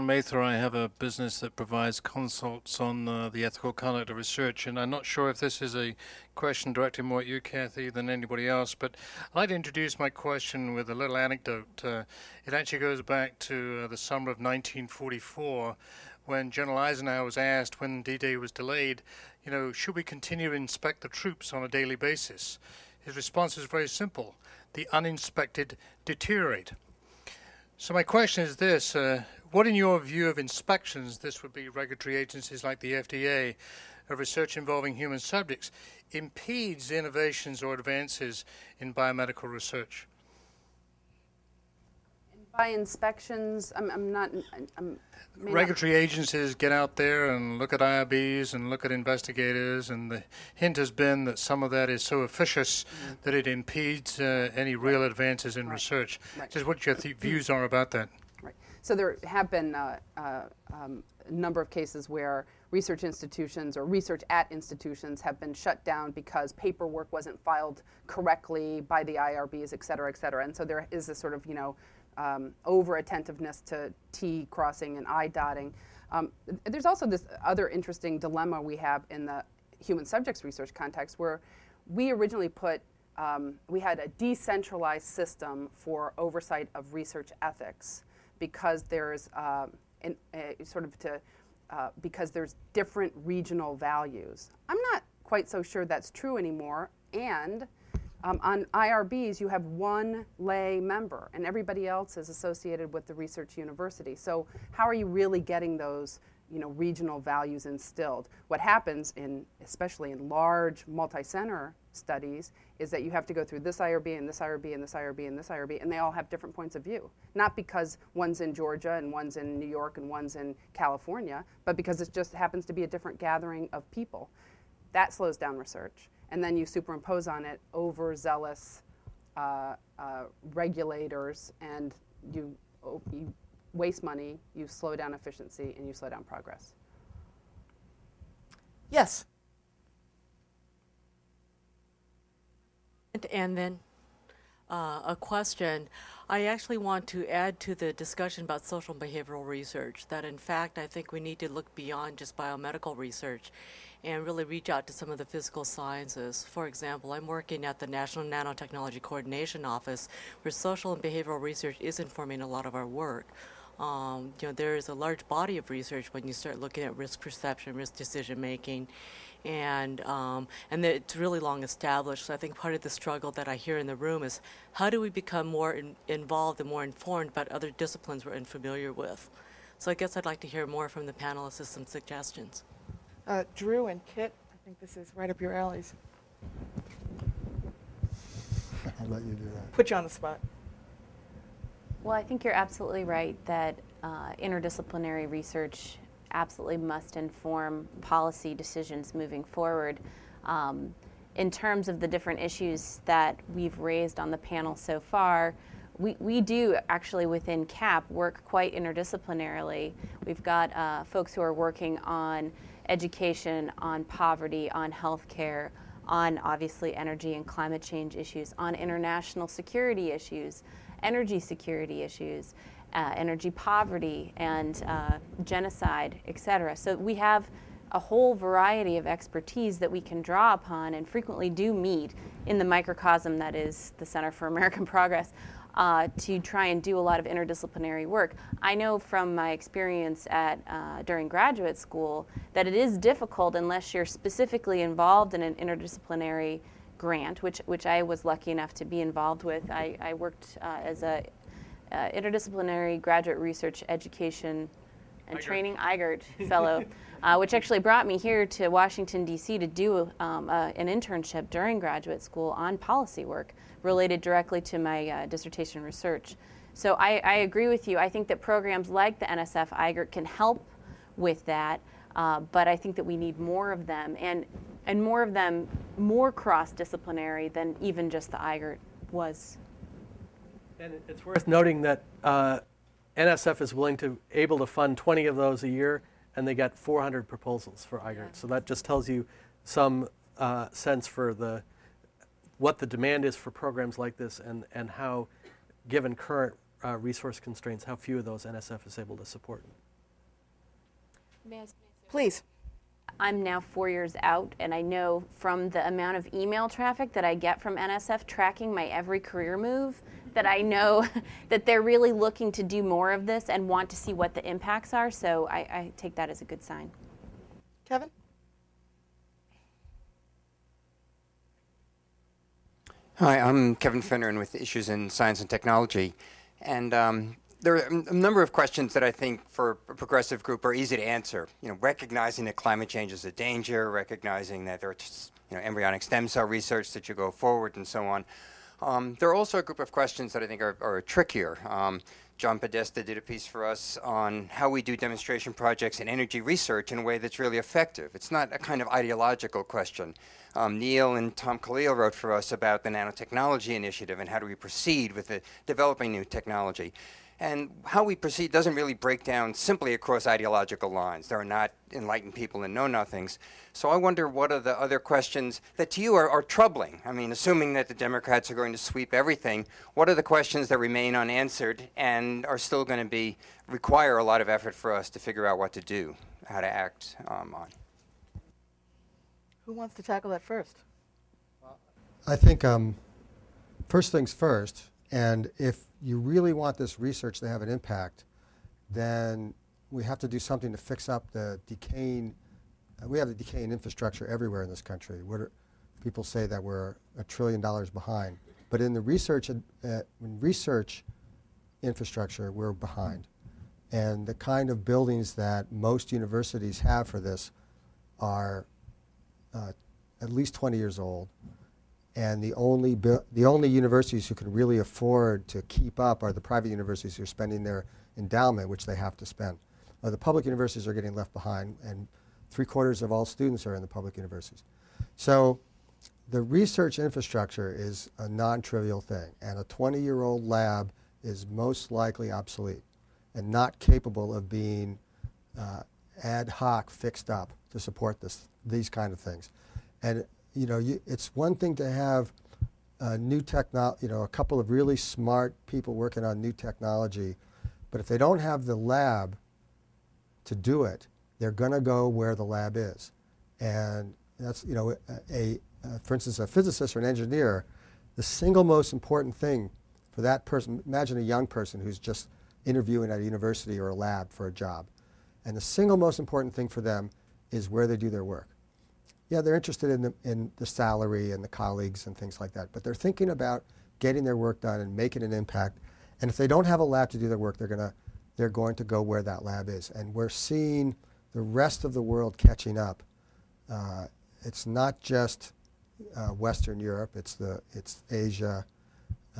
On Mather, I have a business that provides consults on uh, the ethical conduct of research, and I'm not sure if this is a question directed more at you, Kathy, than anybody else, but I'd like to introduce my question with a little anecdote. Uh, it actually goes back to uh, the summer of 1944 when General Eisenhower was asked when D-Day was delayed, you know, should we continue to inspect the troops on a daily basis? His response is very simple. The uninspected deteriorate. So my question is this: uh, What, in your view of inspections, this would be regulatory agencies like the FDA, of research involving human subjects, impedes innovations or advances in biomedical research? By inspections, I'm, I'm not. I'm, may not- Regulatory agencies get out there and look at IRBs and look at investigators, and the hint has been that some of that is so officious that it impedes uh, any real advances in Right. research. Right. Just what your th- views are about that. So there have been uh, uh, um, a number of cases where research institutions or research at institutions have been shut down because paperwork wasn't filed correctly by the IRBs, et cetera, et cetera. And so there is this sort of, you know, um, over attentiveness to T crossing and I dotting. Um, there's also this other interesting dilemma we have in the human subjects research context where we originally put um, we had a decentralized system for oversight of research ethics because there's um, an, a, sort of to uh, because there's different regional values. I'm not quite so sure that's true anymore. And um, on IRBs, you have one lay member, and everybody else is associated with the research university. So how are you really getting those? You know, regional values instilled. What happens in, especially in large multi-center studies, is that you have to go through this IRB and this IRB and this IRB and this IRB, and they all have different points of view. Not because one's in Georgia and one's in New York and one's in California, but because it just happens to be a different gathering of people. That slows down research. And then you superimpose on it overzealous uh, uh, regulators, and you, oh, you waste money, you slow down efficiency, and you slow down progress. Yes. And then, uh, a question. I actually want to add to the discussion about social and behavioral research that, in fact, I think we need to look beyond just biomedical research and really reach out to some of the physical sciences. For example, I'm working at the National Nanotechnology Coordination Office, where social and behavioral research is informing a lot of our work. Um, you know, there is a large body of research when you start looking at risk perception, risk decision making, and um, and it's really long established. So I think part of the struggle that I hear in the room is how do we become more in, involved and more informed about other disciplines we're unfamiliar with. So I guess I'd like to hear more from the panelists with some suggestions. Uh, Drew and Kit, I think this is right up your alleys. I'll let you do that. Put you on the spot. Well, I think you're absolutely right that uh, interdisciplinary research absolutely must inform policy decisions moving forward. Um, in terms of the different issues that we've raised on the panel so far, we, we do actually within CAP work quite interdisciplinarily. We've got uh, folks who are working on education, on poverty, on healthcare, on obviously energy and climate change issues, on international security issues, energy security issues uh, energy poverty and uh, genocide, et cetera. So we have a whole variety of expertise that we can draw upon and frequently do meet in the microcosm that is the Center for American Progress uh, to try and do a lot of interdisciplinary work. I know from my experience at uh, during graduate school that it is difficult unless you're specifically involved in an interdisciplinary grant, which which I was lucky enough to be involved with. I, I worked uh, as a uh, interdisciplinary graduate research education and IGERT. training IGERT fellow, uh, which actually brought me here to Washington D.C. to do um, uh, an internship during graduate school on policy work related directly to my uh, dissertation research. So I, I, agree with you. I think that programs like the NSF IGERT can help with that, uh, but I think that we need more of them and and more of them more cross-disciplinary than even just the IGERT was. And it's worth noting that uh, NSF is willing to able to fund 20 of those a year, and they got 400 proposals for IGERT. Yeah. So that just tells you some uh, sense for the what the demand is for programs like this, and and how, given current uh, resource constraints, how few of those NSF is able to support. Please. I'm now four years out, and I know from the amount of email traffic that I get from NSF tracking my every career move that I know that they're really looking to do more of this and want to see what the impacts are. So I, I take that as a good sign. Kevin? Hi, I'm Kevin Finneran with Issues in Science and Technology. And um, there are a number of questions that I think for a progressive group are easy to answer. You know, recognizing that climate change is a danger, recognizing that there are you know, embryonic stem cell research that should go forward and so on. Um, there are also a group of questions that I think are, are trickier. Um, John Podesta did a piece for us on how we do demonstration projects in energy research in a way that's really effective. It's not a kind of ideological question. Um, Neal and Tom Kalil wrote for us about the nanotechnology initiative and how do we proceed with the developing new technology. And how we proceed doesn't really break down simply across ideological lines. There are not enlightened people and know nothings. So I wonder what are the other questions that to you are, are, troubling? I mean, assuming that the Democrats are going to sweep everything, what are the questions that remain unanswered and are still going to be require a lot of effort for us to figure out what to do, how to act um, on? Who wants to tackle that first? I think um, first things first, and if you really want this research to have an impact, then we have to do something to fix up the decaying. Uh, we have the decaying infrastructure everywhere in this country. We're, people say that we're a trillion dollars behind, but in the research, uh, in research infrastructure, we're behind. And the kind of buildings that most universities have for this are uh, at least 20 years old and the only the only universities who can really afford to keep up are the private universities who are spending their endowment, which they have to spend. Uh, the public universities are getting left behind, and three quarters of all students are in the public universities. So, the research infrastructure is a non-trivial thing, and a 20-year-old lab is most likely obsolete and not capable of being uh, ad hoc fixed up to support this, these kind of things. And you know, you, it's one thing to have new techno, you know, a couple of really smart people working on new technology, but if they don't have the lab to do it, they're going to go where the lab is, and that's you know, a, a for instance, a physicist or an engineer, the single most important thing for that person. Imagine a young person who's just interviewing at a university or a lab for a job, and the single most important thing for them is where they do their work yeah, they're interested in the, in the salary and the colleagues and things like that, but they're thinking about getting their work done and making an impact. And if they don't have a lab to do their work, they're gonna they're going to go where that lab is. And we're seeing the rest of the world catching up. Uh, it's not just uh, Western Europe; it's the it's Asia,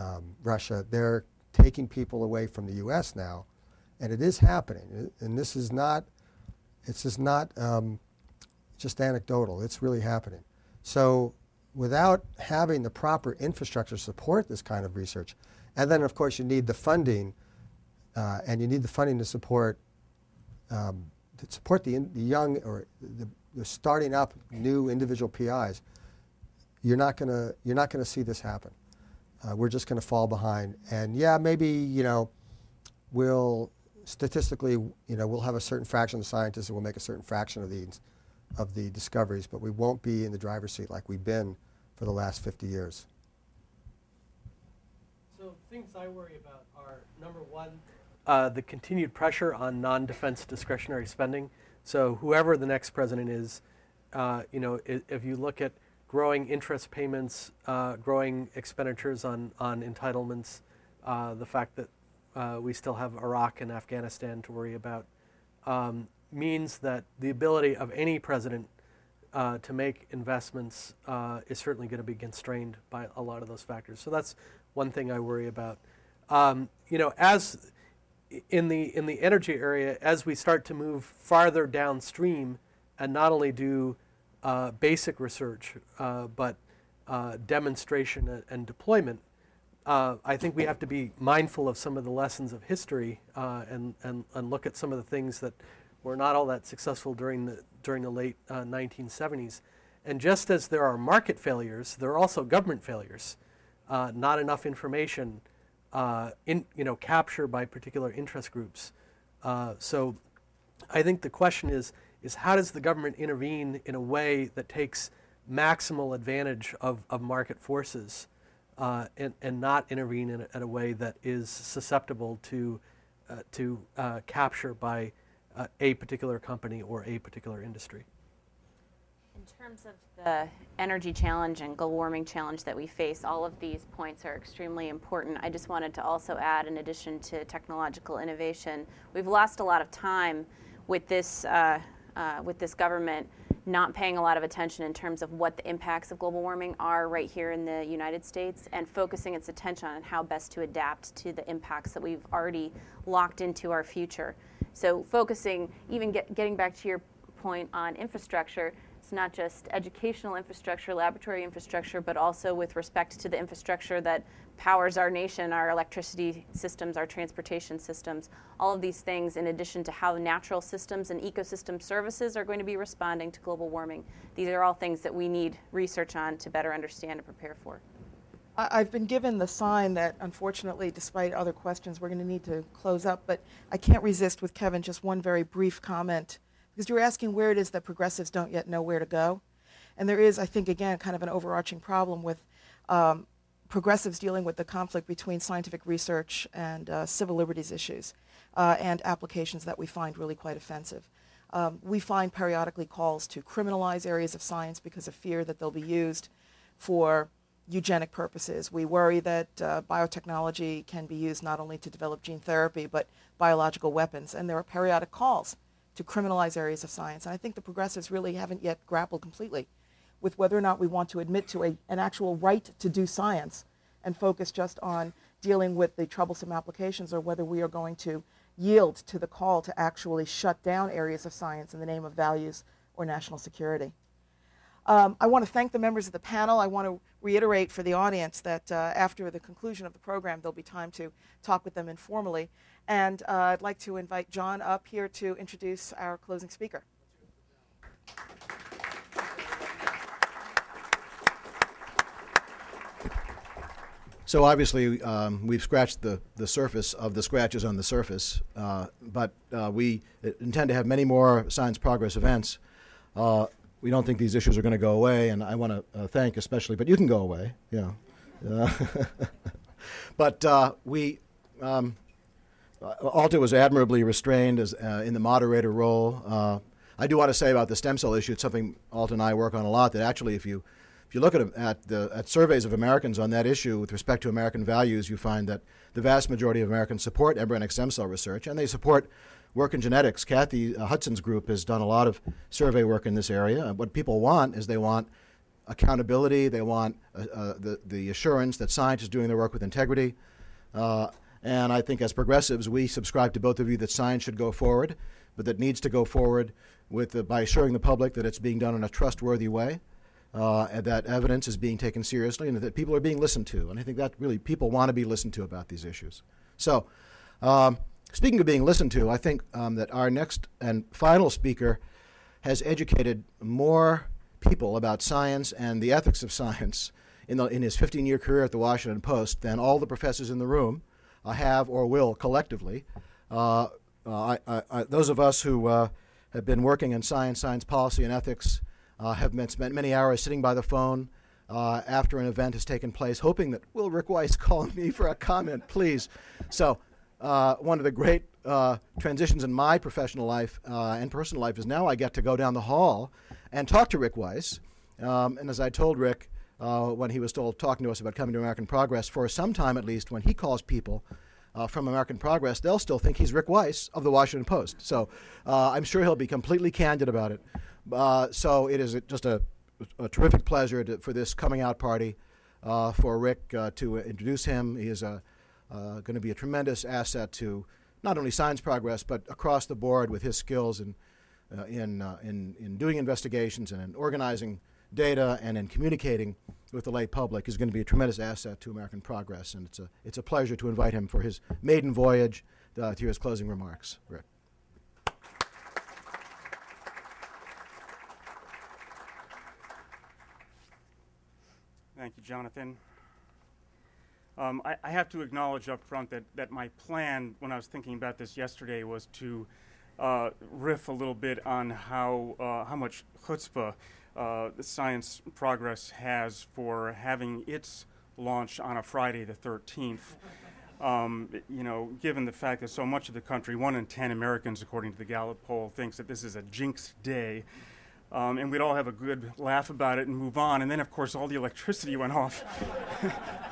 um, Russia. They're taking people away from the U.S. now, and it is happening. And this is not. It's just not. Um, just anecdotal. It's really happening. So without having the proper infrastructure to support this kind of research, and then of course you need the funding, uh, and you need the funding to support um, to support the, in, the young or the, the, starting up new individual PIs. You're not gonna you're not gonna see this happen. Uh, we're just gonna fall behind. And yeah, maybe you know we'll statistically you know we'll have a certain fraction of the scientists that will make a certain fraction of these of the discoveries, but we won't be in the driver's seat like we've been for the last 50 years. So things I worry about are number one, uh, the continued pressure on non-defense discretionary spending. So whoever the next president is, uh, you know, if, if, you look at growing interest payments, uh, growing expenditures on on entitlements, uh, the fact that uh, we still have Iraq and Afghanistan to worry about. Um, means that the ability of any president uh, to make investments uh, is certainly going to be constrained by a lot of those factors. So that's one thing I worry about. Um, you know, as in the in the energy area, as we start to move farther downstream, and not only do uh, basic research, uh, but uh, demonstration and, deployment, uh, I think we have to be mindful of some of the lessons of history and, and, and look at some of the things that were not all that successful during the, during the late uh, 1970s. And just as there are market failures, there are also government failures. Uh, not enough information, uh, in, you know, captured by particular interest groups. Uh, so I think the question is, is how does the government intervene in a way that takes maximal advantage of, of market forces uh, and, and not intervene in a, in a way that is susceptible to, uh, to uh, capture by uh, a particular company or a particular industry. In terms of the energy challenge and global warming challenge that we face, all of these points are extremely important. I just wanted to also add, in addition to technological innovation, we've lost a lot of time with this, uh, uh, with this government not paying a lot of attention in terms of what the impacts of global warming are right here in the United States and focusing its attention on how best to adapt to the impacts that we've already locked into our future. So focusing, even get, getting back to your point on infrastructure, it's not just educational infrastructure, laboratory infrastructure, but also with respect to the infrastructure that powers our nation, our electricity systems, our transportation systems, all of these things, in addition to how natural systems and ecosystem services are going to be responding to global warming. These are all things that we need research on to better understand and prepare for. I've been given the sign that, unfortunately, despite other questions, we're going to need to close up. But I can't resist with Kevin just one very brief comment because you were asking where it is that progressives don't yet know where to go. And there is, I think, again, kind of an overarching problem with um, progressives dealing with the conflict between scientific research and uh, civil liberties issues uh, and applications that we find really quite offensive. Um, we find periodically calls to criminalize areas of science because of fear that they'll be used for eugenic purposes. We worry that uh, biotechnology can be used not only to develop gene therapy, but biological weapons. And there are periodic calls to criminalize areas of science. And I think the progressives really haven't yet grappled completely with whether or not we want to admit to a, an actual right to do science and focus just on dealing with the troublesome applications or whether we are going to yield to the call to actually shut down areas of science in the name of values or national security. Um, I want to thank the members of the panel. I want to reiterate for the audience that uh, after the conclusion of the program, there'll be time to talk with them informally. And uh, I'd like to invite John up here to introduce our closing speaker. So obviously, um, we've scratched the, the surface of the scratches on the surface, uh, but uh, we intend to have many more science progress events. Uh, we don't think these issues are going to go away, and I want to uh, thank especially, but you can go away, yeah. Uh, but uh, we, um, Alta was admirably restrained as, in the moderator role. I do want to say about the stem cell issue, it's something Alta and I work on a lot, that actually if you if you look at, at, the, at surveys of Americans on that issue with respect to American values, you find that the vast majority of Americans support embryonic stem cell research, and they support work in genetics. Kathy uh, Hudson's group has done a lot of survey work in this area. What people want is they want accountability, they want uh, uh, the, the assurance that science is doing their work with integrity. Uh, and I think as progressives, we subscribe to both of you that science should go forward, but that needs to go forward with the, by assuring the public that it's being done in a trustworthy way uh, that evidence is being taken seriously and that people are being listened to. And I think that really people want to be listened to about these issues. So, um, speaking of being listened to, I think um, that our next and final speaker has educated more people about science and the ethics of science in, the, in his 15 year career at the Washington Post than all the professors in the room uh, have or will collectively. Uh, uh I, I, those of us who uh, have been working in science, science policy, and ethics uh, have been, spent many hours sitting by the phone uh, after an event has taken place, hoping that, will Rick Weiss call me for a comment, please? So, uh, one of the great uh, transitions in my professional life uh, and personal life is now I get to go down the hall and talk to Rick Weiss. Um, and as I told Rick uh, when he was still talking to us about coming to American Progress, for some time at least, when he calls people, uh, from American Progress, they'll still think he's Rick Weiss of the Washington Post. So uh, I'm sure he'll be completely candid about it. Uh, so it is just a, a terrific pleasure to, for this coming out party uh, for Rick uh, to introduce him. He is uh, going to be a tremendous asset to not only science progress, but across the board with his skills in, uh, in, in, in doing investigations and in organizing data and in communicating with the lay public is going to be a tremendous asset to American progress. And it's a, it's a pleasure to invite him for his maiden voyage to hear his closing remarks. Rick. Thank you, Jonathan. Um, I, I, have to acknowledge up front that, that my plan when I was thinking about this yesterday was to uh, riff a little bit on how, uh, how much chutzpah uh, the science progress has for having its launch on a Friday the 13th. Um, you know, given the fact that so much of the country, one in 10 Americans, according to the Gallup poll, thinks that this is a jinx day. Um, and we'd all have a good laugh about it and move on. And then, of course, all the electricity went off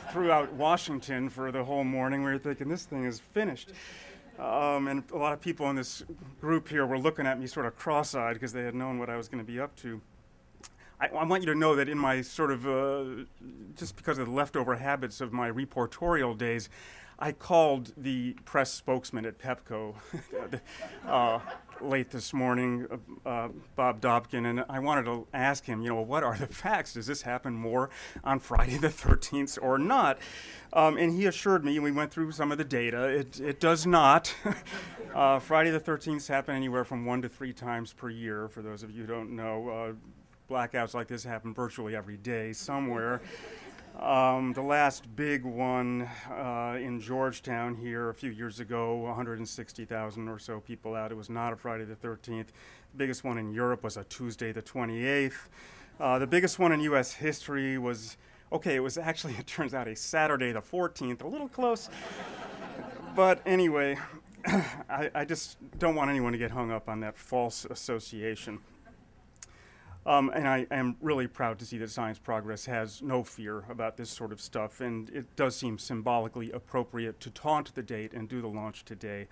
throughout Washington for the whole morning. We were thinking, this thing is finished. Um, and a lot of people in this group here were looking at me sort of cross eyed because they had known what I was going to be up to. I, I, want you to know that in my sort of, uh, just because of the leftover habits of my reportorial days, I called the press spokesman at Pepco uh, late this morning, uh, uh, Bob Dobkin, and I wanted to ask him, you know, what are the facts? Does this happen more on Friday the 13th or not? Um, and he assured me, and we went through some of the data, it, it does not. Uh, Friday the 13th happen anywhere from one to three times per year, for those of you who don't know. Uh, blackouts like this happen virtually every day somewhere. Um, the last big one uh, in Georgetown here a few years ago, 160,000 or so people out. It was not a Friday the 13th. The biggest one in Europe was a Tuesday the 28th. Uh, the biggest one in U.S. history was, okay, it was actually, it turns out, a Saturday the 14th, a little close. but anyway, I, I just don't want anyone to get hung up on that false association. Um, and I am really proud to see that Science Progress has no fear about this sort of stuff, and it does seem symbolically appropriate to taunt the date and do the launch today.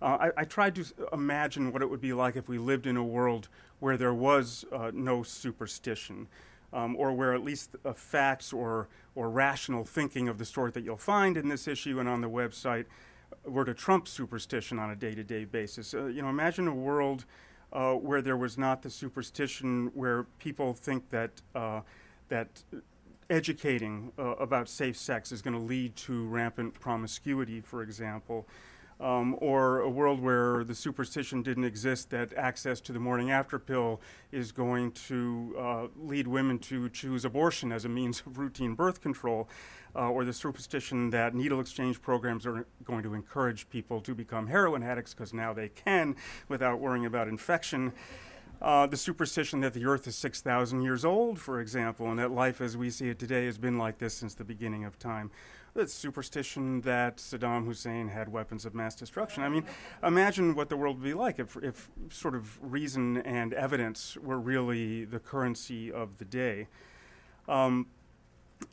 Uh, I, I, tried to imagine what it would be like if we lived in a world where there was uh, no superstition, um, or where at least uh, facts or, or rational thinking of the sort that you'll find in this issue and on the website were to trump superstition on a day to day basis. Uh, you know, imagine a world uh, where there was not the superstition where people think that uh, that educating uh, about safe sex is going to lead to rampant promiscuity, for example. Um, or a world where the superstition didn't exist that access to the morning after pill is going to uh, lead women to choose abortion as a means of routine birth control, uh, or the superstition that needle exchange programs are going to encourage people to become heroin addicts because now they can without worrying about infection. Uh, the superstition that the earth is 6,000 years old, for example, and that life as we see it today has been like this since the beginning of time the superstition that Saddam Hussein had weapons of mass destruction. I mean, imagine what the world would be like if, if sort of reason and evidence were really the currency of the day. Um,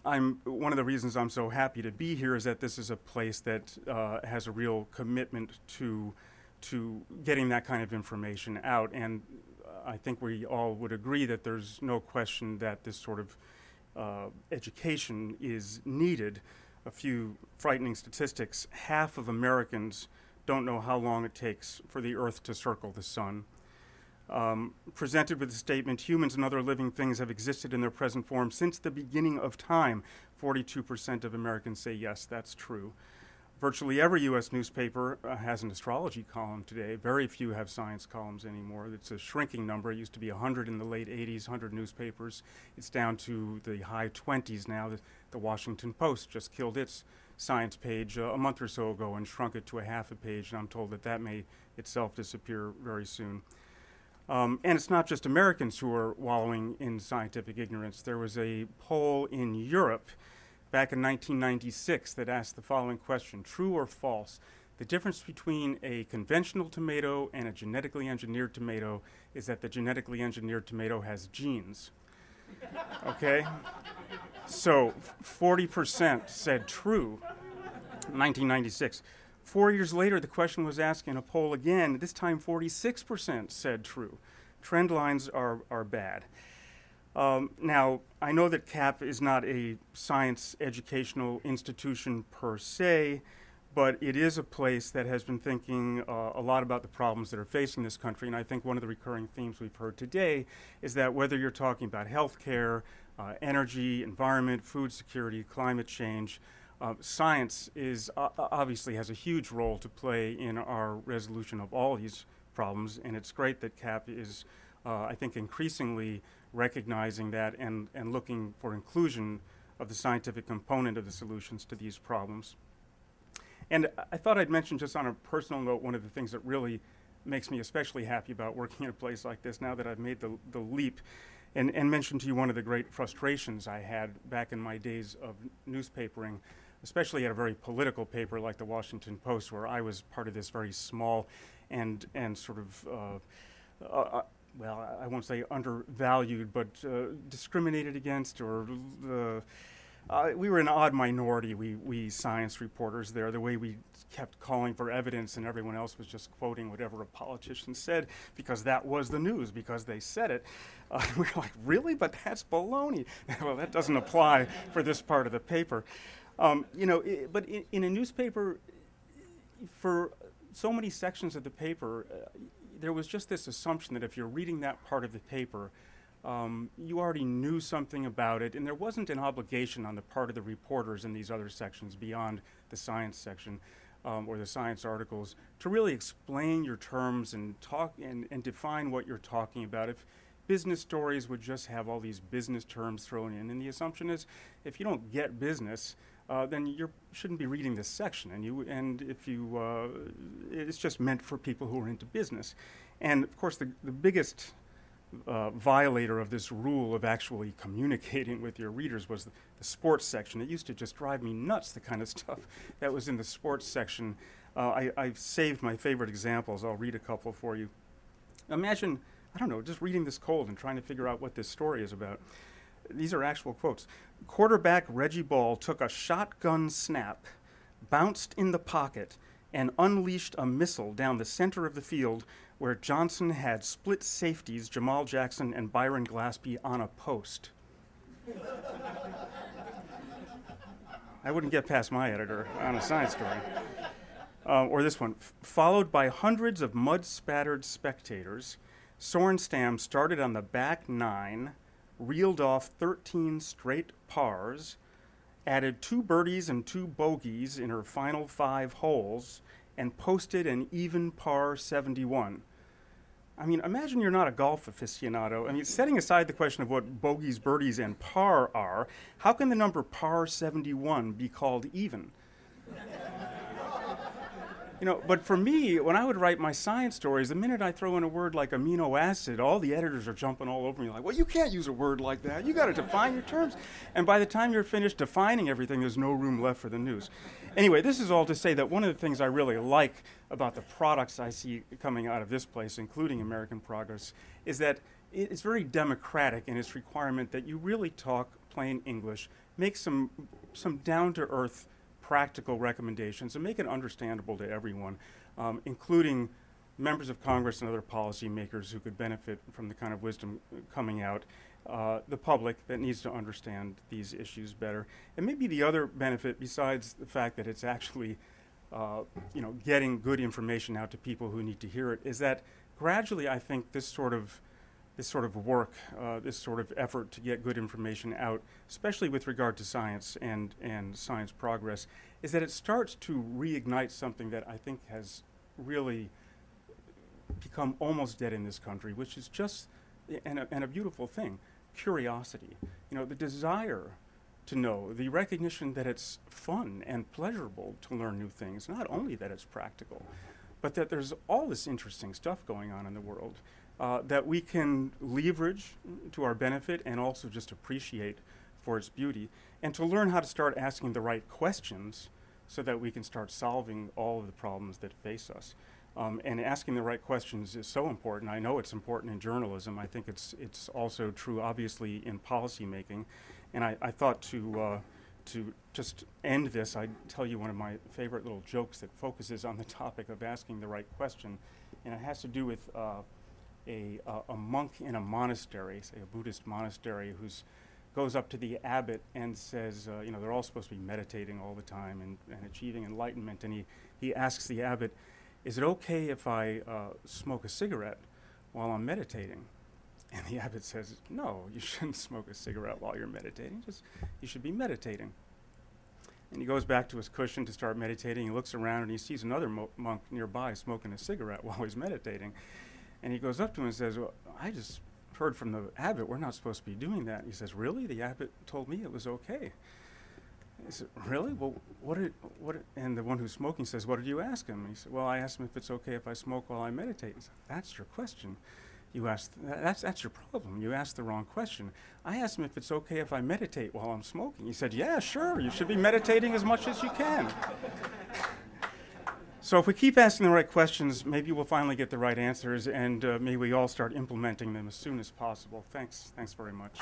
I'm one of the reasons I'm so happy to be here is that this is a place that uh, has a real commitment to to getting that kind of information out, and I think we all would agree that there's no question that this sort of uh, education is needed a few frightening statistics. Half of Americans don't know how long it takes for the Earth to circle the sun. Um, presented with the statement, humans and other living things have existed in their present form since the beginning of time. 42% of Americans say yes, that's true. Virtually every U.S. newspaper uh, has an astrology column today. Very few have science columns anymore. It's a shrinking number. It used to be 100 in the late 80s, 100 newspapers. It's down to the high 20s now. The, Washington Post just killed its science page uh, a month or so ago and shrunk it to a half a page, and I'm told that that may itself disappear very soon. Um, and it's not just Americans who are wallowing in scientific ignorance. There was a poll in Europe back in 1996 that asked the following question True or false? The difference between a conventional tomato and a genetically engineered tomato is that the genetically engineered tomato has genes. Okay? So 40% said true, 1996. Four years later, the question was asked in a poll again. This time, 46% said true. Trend lines are, are bad. Um, now, I know that CAP is not a science educational institution per se, but it is a place that has been thinking uh, a lot about the problems that are facing this country. And I think one of the recurring themes we've heard today is that whether you're talking about healthcare, uh, energy, environment, food security, climate change, uh, science is uh, obviously has a huge role to play in our resolution of all these problems. And it's great that CAP is, uh, I think, increasingly recognizing that and, and looking for inclusion of the scientific component of the solutions to these problems. And I thought I'd mention just on a personal note one of the things that really makes me especially happy about working in a place like this now that I've made the, the leap and, and mention to you one of the great frustrations I had back in my days of newspapering, especially at a very political paper like the Washington Post, where I was part of this very small and, and sort of uh, uh, uh well, I won't say undervalued, but uh, discriminated against, or uh, we were an odd minority, we, we science reporters there, the way we kept calling for evidence and everyone else was just quoting whatever a politician said because that was the news, because they said it. Uh, we were like, really? But that's baloney. well, that doesn't apply for this part of the paper. Um, you know, it, but in, in, a newspaper, for so many sections of the paper, uh, there was just this assumption that if you're reading that part of the paper, um, you already knew something about it, and there wasn't an obligation on the part of the reporters in these other sections beyond the science section um, or the science articles to really explain your terms and talk and, and define what you're talking about. If business stories would just have all these business terms thrown in, and the assumption is if you don't get business, uh, then you shouldn't be reading this section. And you and if you, uh, it's just meant for people who are into business. And of course, the, the biggest uh, violator of this rule of actually communicating with your readers was the, the, sports section. It used to just drive me nuts, the kind of stuff that was in the sports section. Uh, I, I've saved my favorite examples. I'll read a couple for you. Imagine, I don't know, just reading this cold and trying to figure out what this story is about these are actual quotes. Quarterback Reggie Ball took a shotgun snap, bounced in the pocket, and unleashed a missile down the center of the field where Johnson had split safeties Jamal Jackson and Byron Glaspie on a post. I wouldn't get past my editor on a science story. Uh, or this one. Followed by hundreds of mud spattered spectators, Sorenstam started on the back nine reeled off 13 straight pars, added two birdies and two bogeys in her final five holes, and posted an even par 71. I mean, imagine you're not a golf aficionado. I mean, setting aside the question of what bogeys, birdies, and par are, how can the number par 71 be called even? You know, but for me, when I would write my science stories, the minute I throw in a word like amino acid, all the editors are jumping all over me like, well, you can't use a word like that. You got to define your terms. And by the time you're finished defining everything, there's no room left for the news. Anyway, this is all to say that one of the things I really like about the products I see coming out of this place, including American Progress, is that it's very democratic in its requirement that you really talk plain English, make some, some down to earth practical recommendations and make it understandable to everyone, um, including members of Congress and other policymakers who could benefit from the kind of wisdom coming out, uh, the public that needs to understand these issues better. And maybe the other benefit, besides the fact that it's actually uh, you know, getting good information out to people who need to hear it, is that gradually I think this sort of this sort of work, uh, this sort of effort to get good information out, especially with regard to science and, and science progress, is that it starts to reignite something that I think has really become almost dead in this country, which is just, and a, and a beautiful thing, curiosity. You know, the desire to know, the recognition that it's fun and pleasurable to learn new things, not only that it's practical, but that there's all this interesting stuff going on in the world uh, that we can leverage to our benefit and also just appreciate for its beauty, and to learn how to start asking the right questions so that we can start solving all of the problems that face us. Um, and asking the right questions is so important. I know it's important in journalism. I think it's it's also true, obviously, in policymaking. And I, I thought to uh, to just end this, I'd tell you one of my favorite little jokes that focuses on the topic of asking the right question, and it has to do with. Uh, a, uh, a monk in a monastery, say a Buddhist monastery, who's goes up to the abbot and says, uh, you know, they're all supposed to be meditating all the time and, and achieving enlightenment. And he, he asks the abbot, is it okay if I uh, smoke a cigarette while I'm meditating? And the abbot says, no, you shouldn't smoke a cigarette while you're meditating. Just, you should be meditating. And he goes back to his cushion to start meditating. He looks around and he sees another mo- monk nearby smoking a cigarette while he's meditating. And he goes up to him and says, well, I just heard from the abbot we're not supposed to be doing that. He says, Really? The abbot told me it was okay. He said, Really? Well, what did, what did, and the one who's smoking says, What did you ask him? He said, Well, I asked him if it's okay if I smoke while I meditate. He said, That's your question. You asked, that's, that's your problem. You asked the wrong question. I asked him if it's okay if I meditate while I'm smoking. He said, Yeah, sure. You should be meditating as much as you can. So if we keep asking the right questions, maybe we'll finally get the right answers, and uh, may we all start implementing them as soon as possible. Thanks. Thanks very much.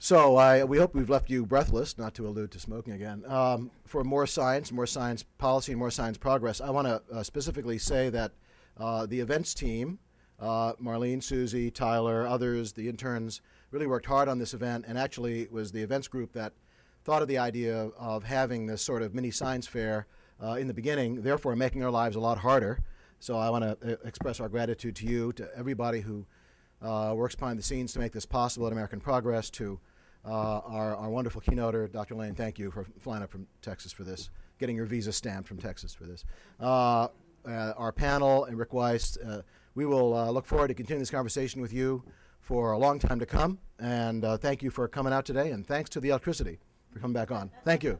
So I, we hope we've left you breathless, not to allude to smoking again. Um, for more science, more science policy, and more science progress, I want to uh, specifically say that uh, the events team, uh, Marlene, Susie, Tyler, others, the interns, really worked hard on this event, and actually was the events group that thought of the idea of having this sort of mini science fair uh, in the beginning, therefore making our lives a lot harder. So I want to uh, express our gratitude to you, to everybody who uh, works behind the scenes to make this possible at American Progress, to uh, our, our wonderful keynoter, Dr. Lane, thank you for flying up from Texas for this, getting your visa stamped from Texas for this. Uh, uh, our panel and Rick Weiss, we will look forward to continuing this conversation with you for a long time to come. And uh, thank you for coming out today, and thanks to the electricity for coming back on. Thank you.